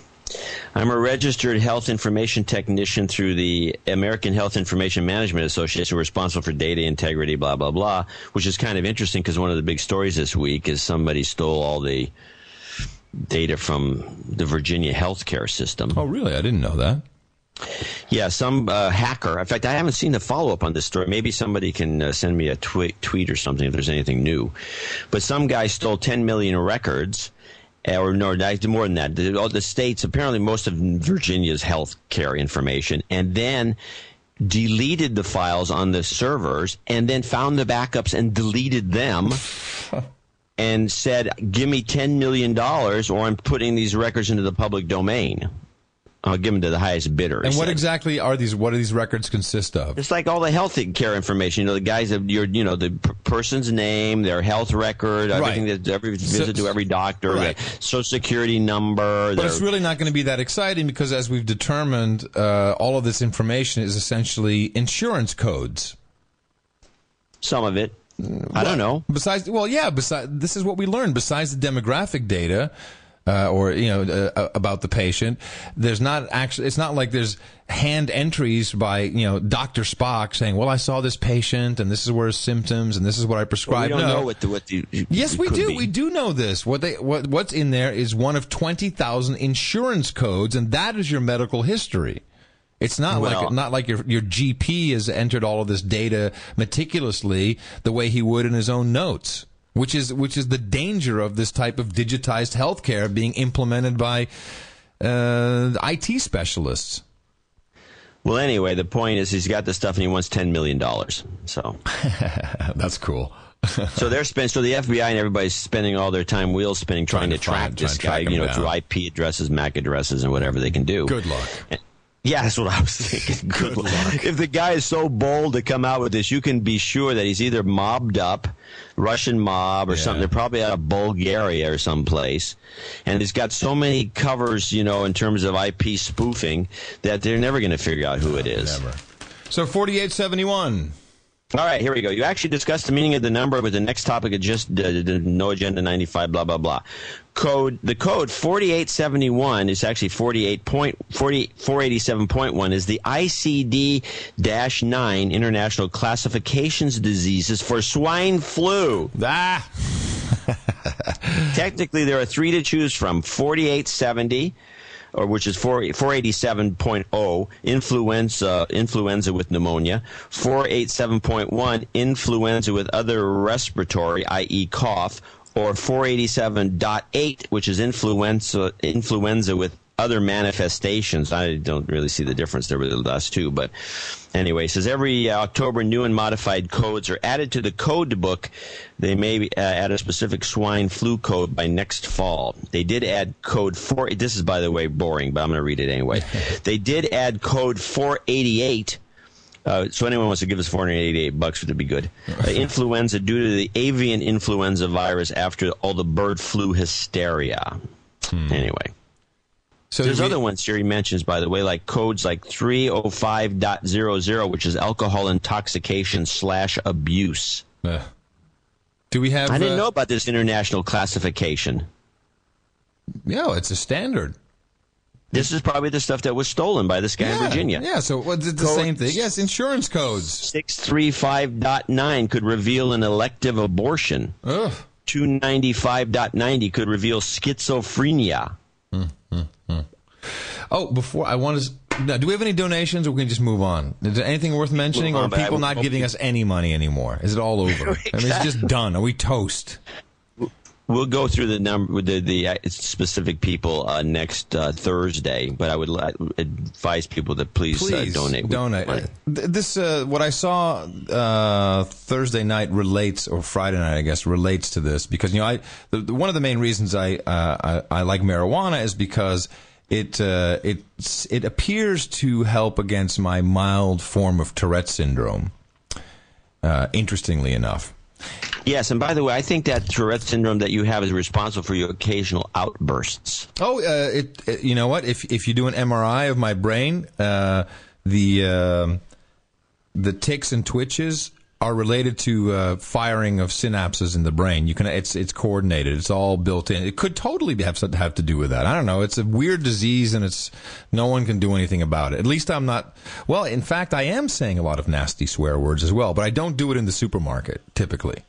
I'm a registered health information technician through the American Health Information Management Association, responsible for data integrity, blah, blah, blah, which is kind of interesting because one of the big stories this week is somebody stole all the data from the Virginia healthcare system. Oh, really? I didn't know that. Yeah, some uh, hacker. In fact, I haven't seen the follow up on this story. Maybe somebody can uh, send me a tweet, tweet or something if there's anything new. But some guy stole 10 million records, or no, no, more than that. The, all the states, apparently, most of Virginia's health care information, and then deleted the files on the servers, and then found the backups and deleted them. And said, "Give me ten million dollars, or I'm putting these records into the public domain. I'll give them to the highest bidder." And what said. exactly are these? What do these records consist of? It's like all the health care information. You know, the guys of your, you know, the p- person's name, their health record, everything Right. that every visit to every doctor, Right. social security number. But their- it's really not going to be that exciting because, as we've determined, uh, all of this information is essentially insurance codes. some of it. I don't know. Besides, well, yeah. Besides, this is what we learned. Besides the demographic data, uh, or you know, uh, about the patient, there's not actually. It's not like there's hand entries by you know Doctor Spock saying, "Well, I saw this patient, and this is where his symptoms, and this is what I We prescribed." don't no. know what the what the. Yes, we do. be. We do know this. What they what what's in there is one of twenty thousand insurance codes, and that is your medical history. It's not Well- like not like your your GP has entered all of this data meticulously the way he would in his own notes, which is which is the danger of this type of digitized healthcare being implemented by uh, IT specialists. Well, anyway, the point is he's got the stuff and he wants ten million dollars. So, That's cool. so they're spending. So the FBI and everybody's spending all their time wheel spinning trying, Trying to track find- this trying guy. You know, through. IP addresses, MAC addresses, and whatever they can do. Good luck. Yeah, that's what I was thinking. Good, luck. If the guy is so bold to come out with this, you can be sure that he's either mobbed up, Russian mob or Yeah. something. They're probably out of Bulgaria or someplace. And he's got so many covers, you know, in terms of IP spoofing that they're never going to figure out who it is. Never. So forty eight seventy one. All right, here we go. You actually discussed the meaning of the number with the next topic of just uh, the no agenda 95 blah blah blah. Code the code 4871 is actually 48 point 40 487.1 is the ICD-9 International Classifications Diseases for swine flu. Ah. Technically there are 3 to choose from. 4870 or which is 4, 487.0, influenza, influenza with pneumonia. 487.1, influenza with other respiratory, i.e., cough. Or 487.8, which is influenza, influenza with other manifestations. I don't really see the difference there with the last two, but anyway, it says every uh, October new and modified codes are added to the code book. They may uh, add a specific swine flu code by next fall. They did add code four. This is, by the way, boring, but I'm going to read it anyway. they did add code 488. Uh, so anyone wants to give us 488 bucks would be good. Uh, influenza due to the avian influenza virus after all the bird flu hysteria. Anyway. So There's we- other ones Jerry mentions, by the way, like codes like 305.00, which is alcohol intoxication slash abuse. Uh, do we have? I didn't uh, know about this international classification. Yeah, it's a standard. This is probably the stuff that was stolen by this guy yeah, in Virginia. Yeah, so it's the same thing. Yes, insurance codes. 635.9 could reveal an elective abortion. Ugh. 295.90 could reveal schizophrenia. Oh, before I want to. Now, do we have any donations, or we can just move on? Is there anything worth mentioning, or are people not giving you- us any money anymore? Is it all over? I mean, it's just done. Are we toast? We'll go through the number the, the uh, specific people uh, next uh, Thursday, but I would li- advise people to please, Please uh, donate. Donate. This uh, what I saw uh, Thursday night relates, or Friday night, I guess, relates to this because you know I the, one of the main reasons I uh, I, I like marijuana is because it uh, it it appears to help against my mild form of Tourette syndrome. Uh, interestingly enough. Yes, and by the way, I think that Tourette syndrome that you have is responsible for your occasional outbursts. Oh, uh, it, it- You know what? If if you do an MRI of my brain, uh, the um the tics and twitches are related to uh, firing of synapses in the brain. You can it's it's coordinated. It's all built in. It could totally have have to do with that. I don't know. It's a weird disease, and it's no one can do anything about it. At least I'm not. Well, in fact, I am saying a lot of nasty swear words as well, but I don't do it in the supermarket typically.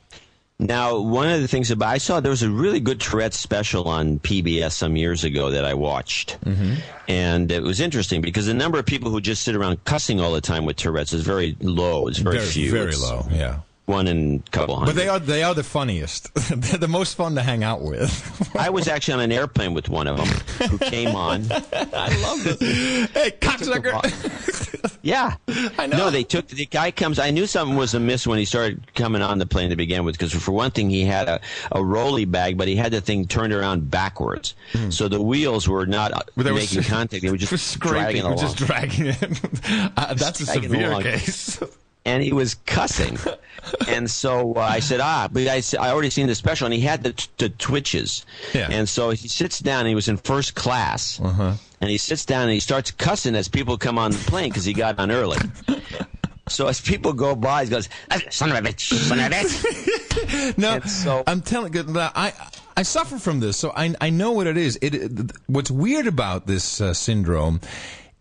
Now, one of the things about I saw there was a really good Tourette special on PBS some years ago that I watched, Mm-hmm. and it was interesting because the number of people who just sit around cussing all the time with Tourette's is very low. It's very, very, few. very It's low. Yeah. One in a couple hundred. But they are they are the funniest. They're the most fun to hang out with. I was actually on an airplane with one of them who came on. I love this. Hey, cocksucker! Yeah, I know. No, they took the guy comes. I knew something was amiss when he started coming on the plane to begin with, because for one thing, he had a, a rolly bag, but he had the thing turned around backwards, so the wheels were not uh, making s- contact; they were just dragging scraping, along. just dragging it. Uh, that's a severe case. And he was cussing. and so uh, I said, ah, but I, I already seen the special, and he had the, t- the twitches. Yeah. And so he sits down, and he was in first class. Uh-huh. And he sits down and he starts cussing as people come on the plane because he got on early. so as people go by, he goes, "Ah, son of a bitch, son of a bitch. No, so- I'm telling you, I I suffer from this, so I I know what it is. It what's weird about this uh, syndrome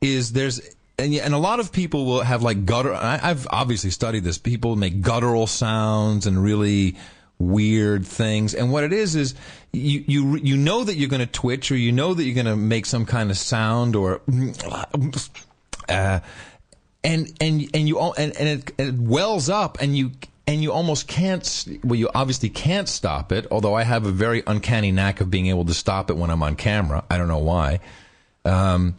is there's. And, and a lot of people will have like gutter. I, I've obviously studied this. People make guttural sounds and really weird things. And what it is is you you you know that you're going to twitch or you know that you're going to make some kind of sound or uh, and and and you all and, and it, it wells up and you and you almost can't well you obviously can't stop it although i have a very uncanny knack of being able to stop it when i'm on camera i don't know why um,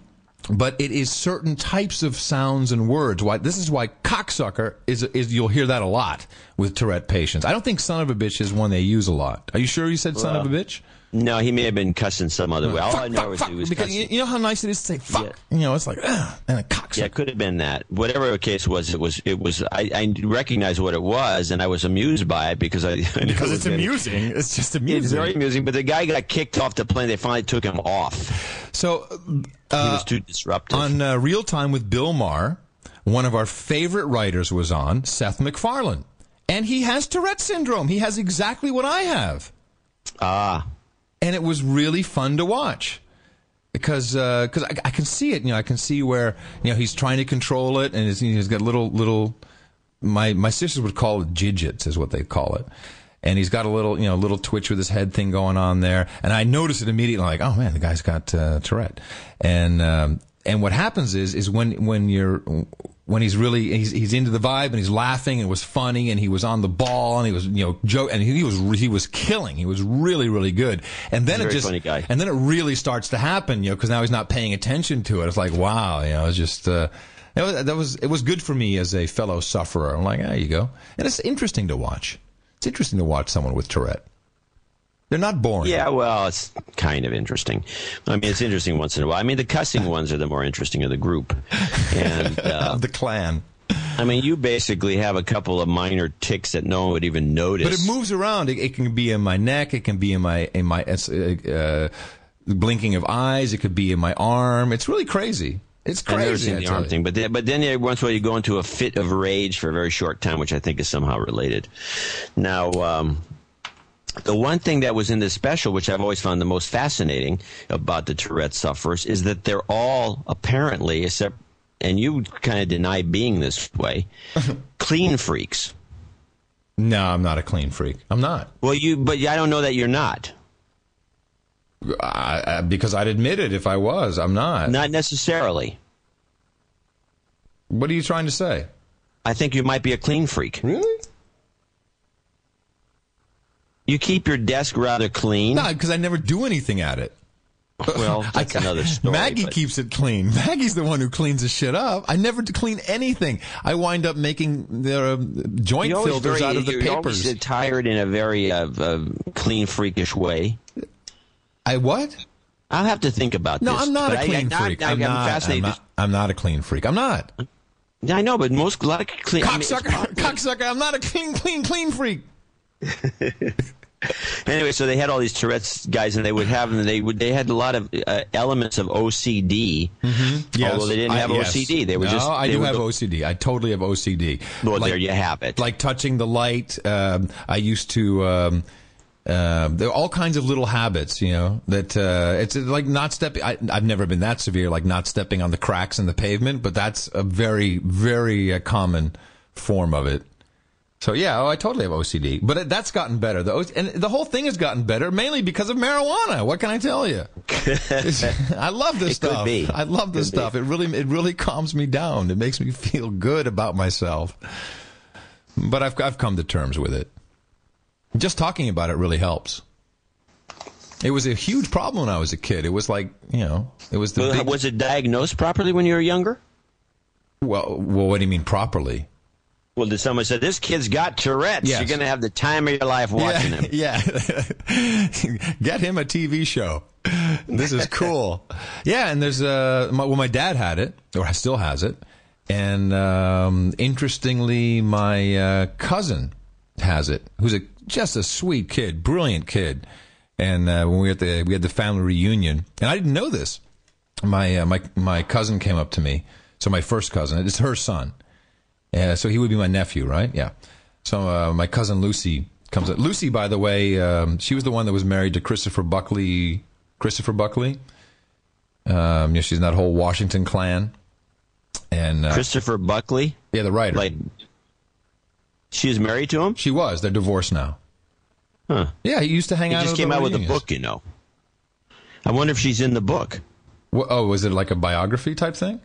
but it is certain types of sounds and words. Why this is why cocksucker is is you'll hear that a lot with tourette patients. I don't think son of a bitch is one they use a lot. Are you sure you said son of a bitch No, he may have been cussing some other way. All I know fuck, is fuck, he was because cussing. you, know how nice it is to say fuck you know it's like Ugh, and a cocksucker Yeah, it could have been that. Whatever the case was, it was. It was. I, I recognized what it was, and I was amused by it because I. Because it it's amusing it's just amusing. It's very amusing, but the guy got kicked off the plane. They finally took him off. so He uh, was too disruptive. on uh, Real Time with Bill Maher, one of our favorite writers was on, Seth MacFarlane. And he has Tourette syndrome. He has exactly what I have. ah, And it was really fun to watch. Because uh 'cause I, I can see it, you know, I can see where, you know, he's trying to control it and he's, he's got little, little, my, my sisters would call it jidgets is what they call it. and he's got a little, you know, little twitch with his head thing going on there. And I notice it immediately, like, oh man, the guy's got uh, Tourette. And um, and what happens is is when when you're when he's really he's, he's into the vibe and he's laughing and it was funny and he was on the ball and he was you know joke and he was he was killing. He was really really good. And then it just and then it really starts to happen you know because now he's not paying attention to it. It's like wow you know it's just uh, it was, that was it was good for me as a fellow sufferer. I'm like there you go. And it's interesting to watch. It's interesting to watch someone with Tourette they're not boring Yeah, well, it's kind of interesting. I mean, it's interesting once in a while. I mean, the cussing ones are the more interesting of the group. And uh, the clan I mean, you basically have a couple of minor tics that no one would even notice. But it moves around. It, it can be in my neck. It can be in my in my uh, uh, blinking of eyes. It could be in my arm. It's really crazy. It's crazy. the arm thing, but then, but then every once in a while you go into a fit of rage for a very short time, which I think is somehow related. Now, um, the one thing that was in this special, which I've always found the most fascinating about the Tourette sufferers, is that they're all apparently, except, and you kind of deny being this way, clean freaks. No, I'm not a clean freak. I'm not Well, you, but I don't know that you're not. I, because I'd admit it if I was. I'm not. Not necessarily. What are you trying to say? I think you might be a clean freak. Really? You keep your desk rather clean. No, because I never do anything at it. Well, that's another story. Maggie but- keeps it clean. Maggie's the one who cleans the shit up. I never clean anything. I wind up making the uh, joint You're filters very- out of the you're papers. always attired in a very uh, uh, clean, freakish way. I what? I'll have to think about No, this. I'm not a clean I, freak. I, I'm, am not, fascinated. I'm not. I'm not a clean freak. I'm not. I know, but most a lot of clean. I mean, Cocksucker, cocksucker. I'm not a clean, clean, clean freak. Anyway, so they had all these Tourette's guys, and they would have, and they would, they had a lot of uh, elements of OCD. Yes, Although they didn't I- have yes. OCD, they were no, just. I do have go- OCD. I totally have OCD. Well, like, there you have it. like touching the light. Um, I used to. Um, uh, there are all kinds of little habits, you know, that uh, it's like not stepping. I, I've never been that severe, like not stepping on the cracks in the pavement, but that's a very, very uh, common form of it. So yeah, oh, I totally have OCD, but it, that's gotten better. The and the whole thing has gotten better mainly because of marijuana. What can I tell you? I love this It could stuff. be. I love this Could be. stuff. It really, it really calms me down. It makes me feel good about myself. But I've, I've come to terms with it. Just talking about it really helps. It was a huge problem when I was a kid. It was like, you know, it was the Well, big, was it diagnosed properly when you were younger? well, well, what do you mean properly? Well, did someone say this kid's got Tourette's? Yes. You're going to have the time of your life watching him. Yeah, get him a TV show. This is cool. yeah, and there's uh, my, well, my dad had it, or still has it, and um, interestingly, my uh, cousin has it, who's a just a sweet kid, brilliant kid. And uh, when we at the we had the family reunion, and I didn't know this. My uh, my my cousin came up to me. So my first cousin, it's her son. Uh, so he would be my nephew, right? Yeah. So uh, my cousin Lucy comes up. Lucy, by the way, um, she was the one that was married to Christopher Buckley. Christopher Buckley. Um, yeah, she's in that whole Washington clan. And uh, Christopher Buckley, yeah, the writer. like, she was married to him? she was. They're divorced now. Huh. Yeah, he used to hang He out. He just came out with a book, you know. I wonder if she's in the book. Wha- oh, was it like a biography type thing?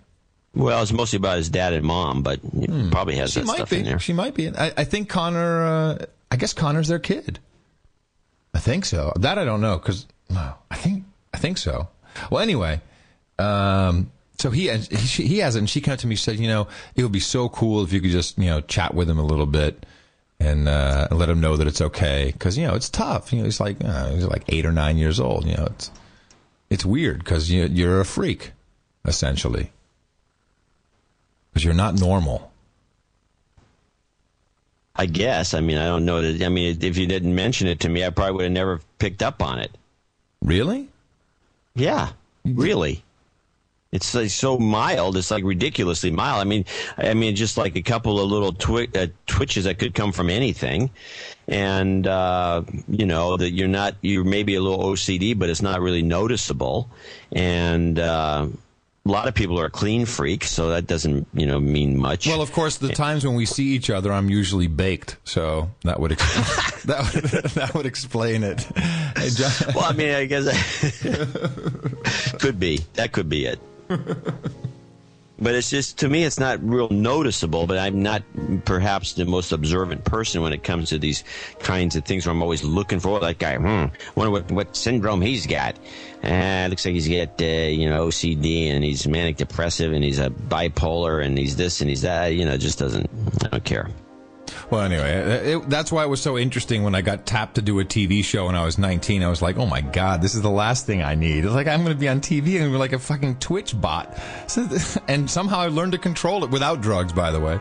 Well, it's mostly about his dad and mom, but it probably has Hmm. She that might stuff be. in there. She might be. I, I think Connor. Uh, I guess Connor's their kid. I think so. That I don't know because no, I think I think so. Well, anyway, um, so he has, he, he has it, and she came up to me and said, you know, it would be so cool if you could just you know chat with him a little bit and uh, let him know that it's okay because you know it's tough. You know, he's like uh, he's like eight or nine years old. You know, it's it's weird because you, you're a freak essentially because you're not normal. I guess. I mean, I don't know. That, I mean, if you didn't mention it to me, I probably would have never picked up on it. Really? Yeah, really. It's like so mild. It's like ridiculously mild. I mean, I mean, just like a couple of little twi- uh, twitches that could come from anything, and uh, you know that you're not. You're maybe a little OCD, but it's not really noticeable. And uh, A lot of people are clean freaks, so that doesn't you know mean much. Well, of course, the times when we see each other, I'm usually baked, so that would that would that would explain it. Well, I mean, I guess I could be that could be it. But it's just to me, it's not real noticeable. But I'm not perhaps the most observant person when it comes to these kinds of things. Where I'm always looking for that guy. Hmm, wonder what what syndrome he's got. Uh, looks like he's got uh, you know OCD and he's manic depressive and he's a bipolar and he's this and he's that. You know, just doesn't. I don't care. Well, anyway, it, that's why it was so interesting when I got tapped to do a TV show when I was 19. I was like, oh my God, this is the last thing I need. It's like, I'm going to be on TV and be like a fucking Twitch bot. So, and somehow I learned to control it without drugs, by the way.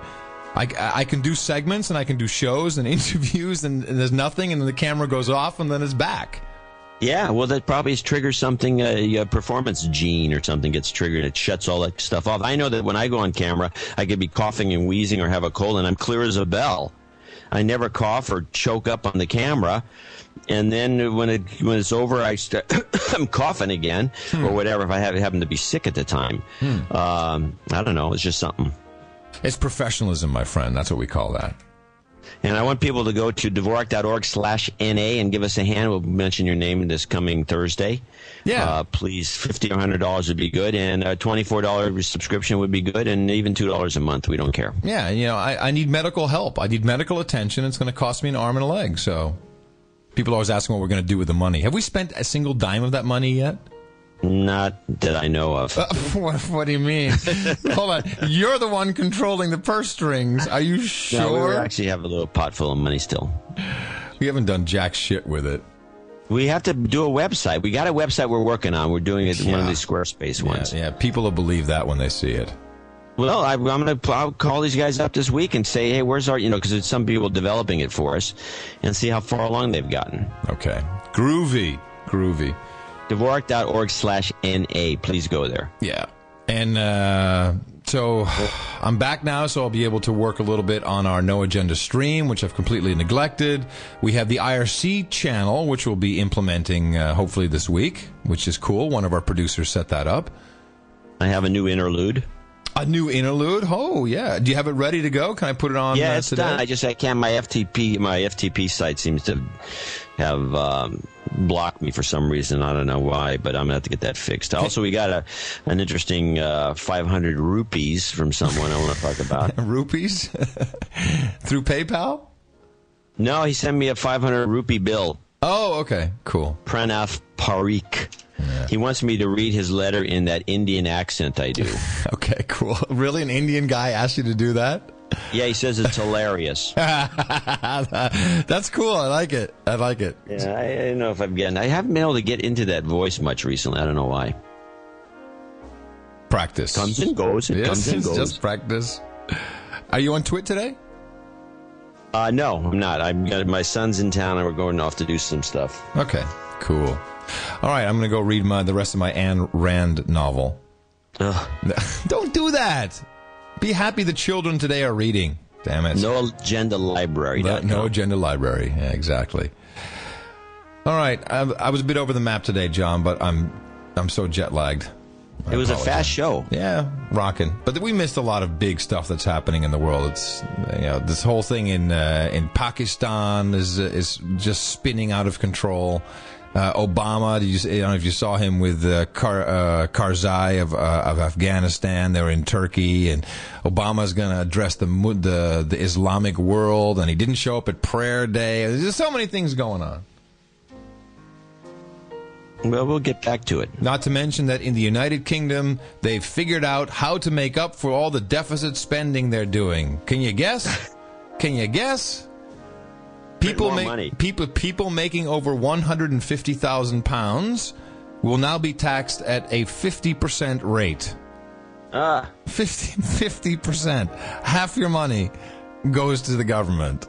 I, I can do segments and I can do shows and interviews and, and there's nothing and then the camera goes off and then it's back. Yeah, well, that probably triggers something, uh, a performance gene or something gets triggered. It shuts all that stuff off. I know that when I go on camera, I could be coughing and wheezing or have a cold, and I'm clear as a bell. I never cough or choke up on the camera. And then when it when it's over, I start I'm coughing again or whatever. If I have, happen to be sick at the time, um, I don't know. It's just something. It's professionalism, my friend. That's what we call that. And I want people to go to Dvorak.org slash NA and give us a hand. We'll mention your name this coming Thursday. Yeah. Uh, please, 50 or $100 would be good. And a $24 subscription would be good. And even $2 a month. We don't care. Yeah, you know, I, I need medical help. I need medical attention. It's going to cost me an arm and a leg. So people are always asking what we're going to do with the money. Have we spent a single dime of that money yet? Not that I know of. Uh, what, what do you mean? Hold on. You're the one controlling the purse strings. Are you sure? No, we actually have a little pot full of money still. we haven't done jack shit with it. We have to do a website. We got a website we're working on. We're doing it one of these Squarespace ones. yeah, people will believe that when they see it. Well, I, I'm going to call these guys up this week and say, hey, where's our, you know, because some people developing it for us and see how far along they've gotten. Okay. Groovy. Groovy. Dvorak.org slash NA. Please go there. Yeah. And uh, so I'm back now, so I'll be able to work a little bit on our No Agenda stream, which I've completely neglected. We have the IRC channel, which we'll be implementing uh, hopefully this week, which is cool. One of our producers set that up. I have a new interlude. A new interlude? Oh, yeah. Do you have it ready to go? Can I put it on yeah, uh, it's today? done. I just I can't. My FTP my FTP site seems to have um, blocked me for some reason. I don't know why, but I'm gonna have to get that fixed. Also, we got a an interesting uh, 500 rupees from someone I want to talk about. Rupees? Through PayPal? No, he sent me a 500 rupee bill. Oh, okay. Cool. Pranav Parikh. He wants me to read his letter in that Indian accent I do. Okay, cool. Really? An Indian guy asked you to do that? yeah, he says it's hilarious. That's cool. I like it. I like it. Yeah, I, I don't know if I'm getting. I haven't been able to get into that voice much recently. I don't know why. Practice. Comes and goes. It Yes, comes and goes. just practice. Are you on Twit today? Uh, no, I'm not. I'm got my son's in town, and we're going off to do some stuff. Okay, cool. All right, I'm going to go read my the rest of my Ayn Rand novel. Don't do that. Be happy the children today are reading. Damn it. No agenda library. No, no agenda library. Yeah, exactly. All right, I, I was a bit over the map today, John, but I'm I'm so jet lagged. I It was a fast show. Yeah, rocking. But we missed a lot of big stuff that's happening in the world. It's you know this whole thing in uh, in Pakistan is is just spinning out of control. Uh, Obama, did you, I don't know if you saw him with uh, Kar, uh, Karzai of, uh, of Afghanistan. They were in Turkey, and Obama's going to address the, the the Islamic world, and he didn't show up at prayer day. There's just so many things going on. Well, we'll get back to it. Not to mention that in the United Kingdom, they've figured out how to make up for all the deficit spending they're doing. Can you guess? Can you guess? People make money. people people making over one hundred and fifty thousand pounds will now be taxed at a fifty percent rate. Ah, 50 percent, half your money goes to the government,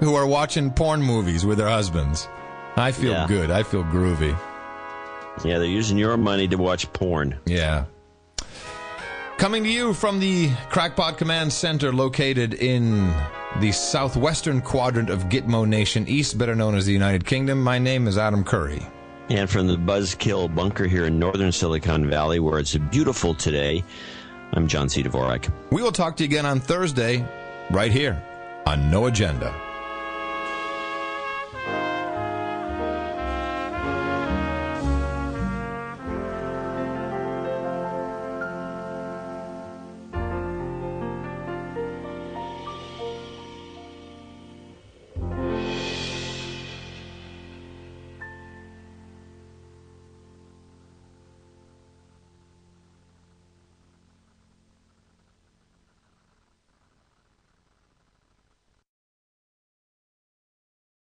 who are watching porn movies with their husbands. I feel Yeah. good. I feel groovy. yeah, they're using your money to watch porn. Yeah. Coming to you from the Crackpot Command Center located in the southwestern quadrant of Gitmo Nation East, better known as the United Kingdom, my name is Adam Curry. And from the Buzzkill bunker here in northern Silicon Valley, where it's beautiful today, I'm John C. Dvorak. We will talk to you again on Thursday, right here on No Agenda.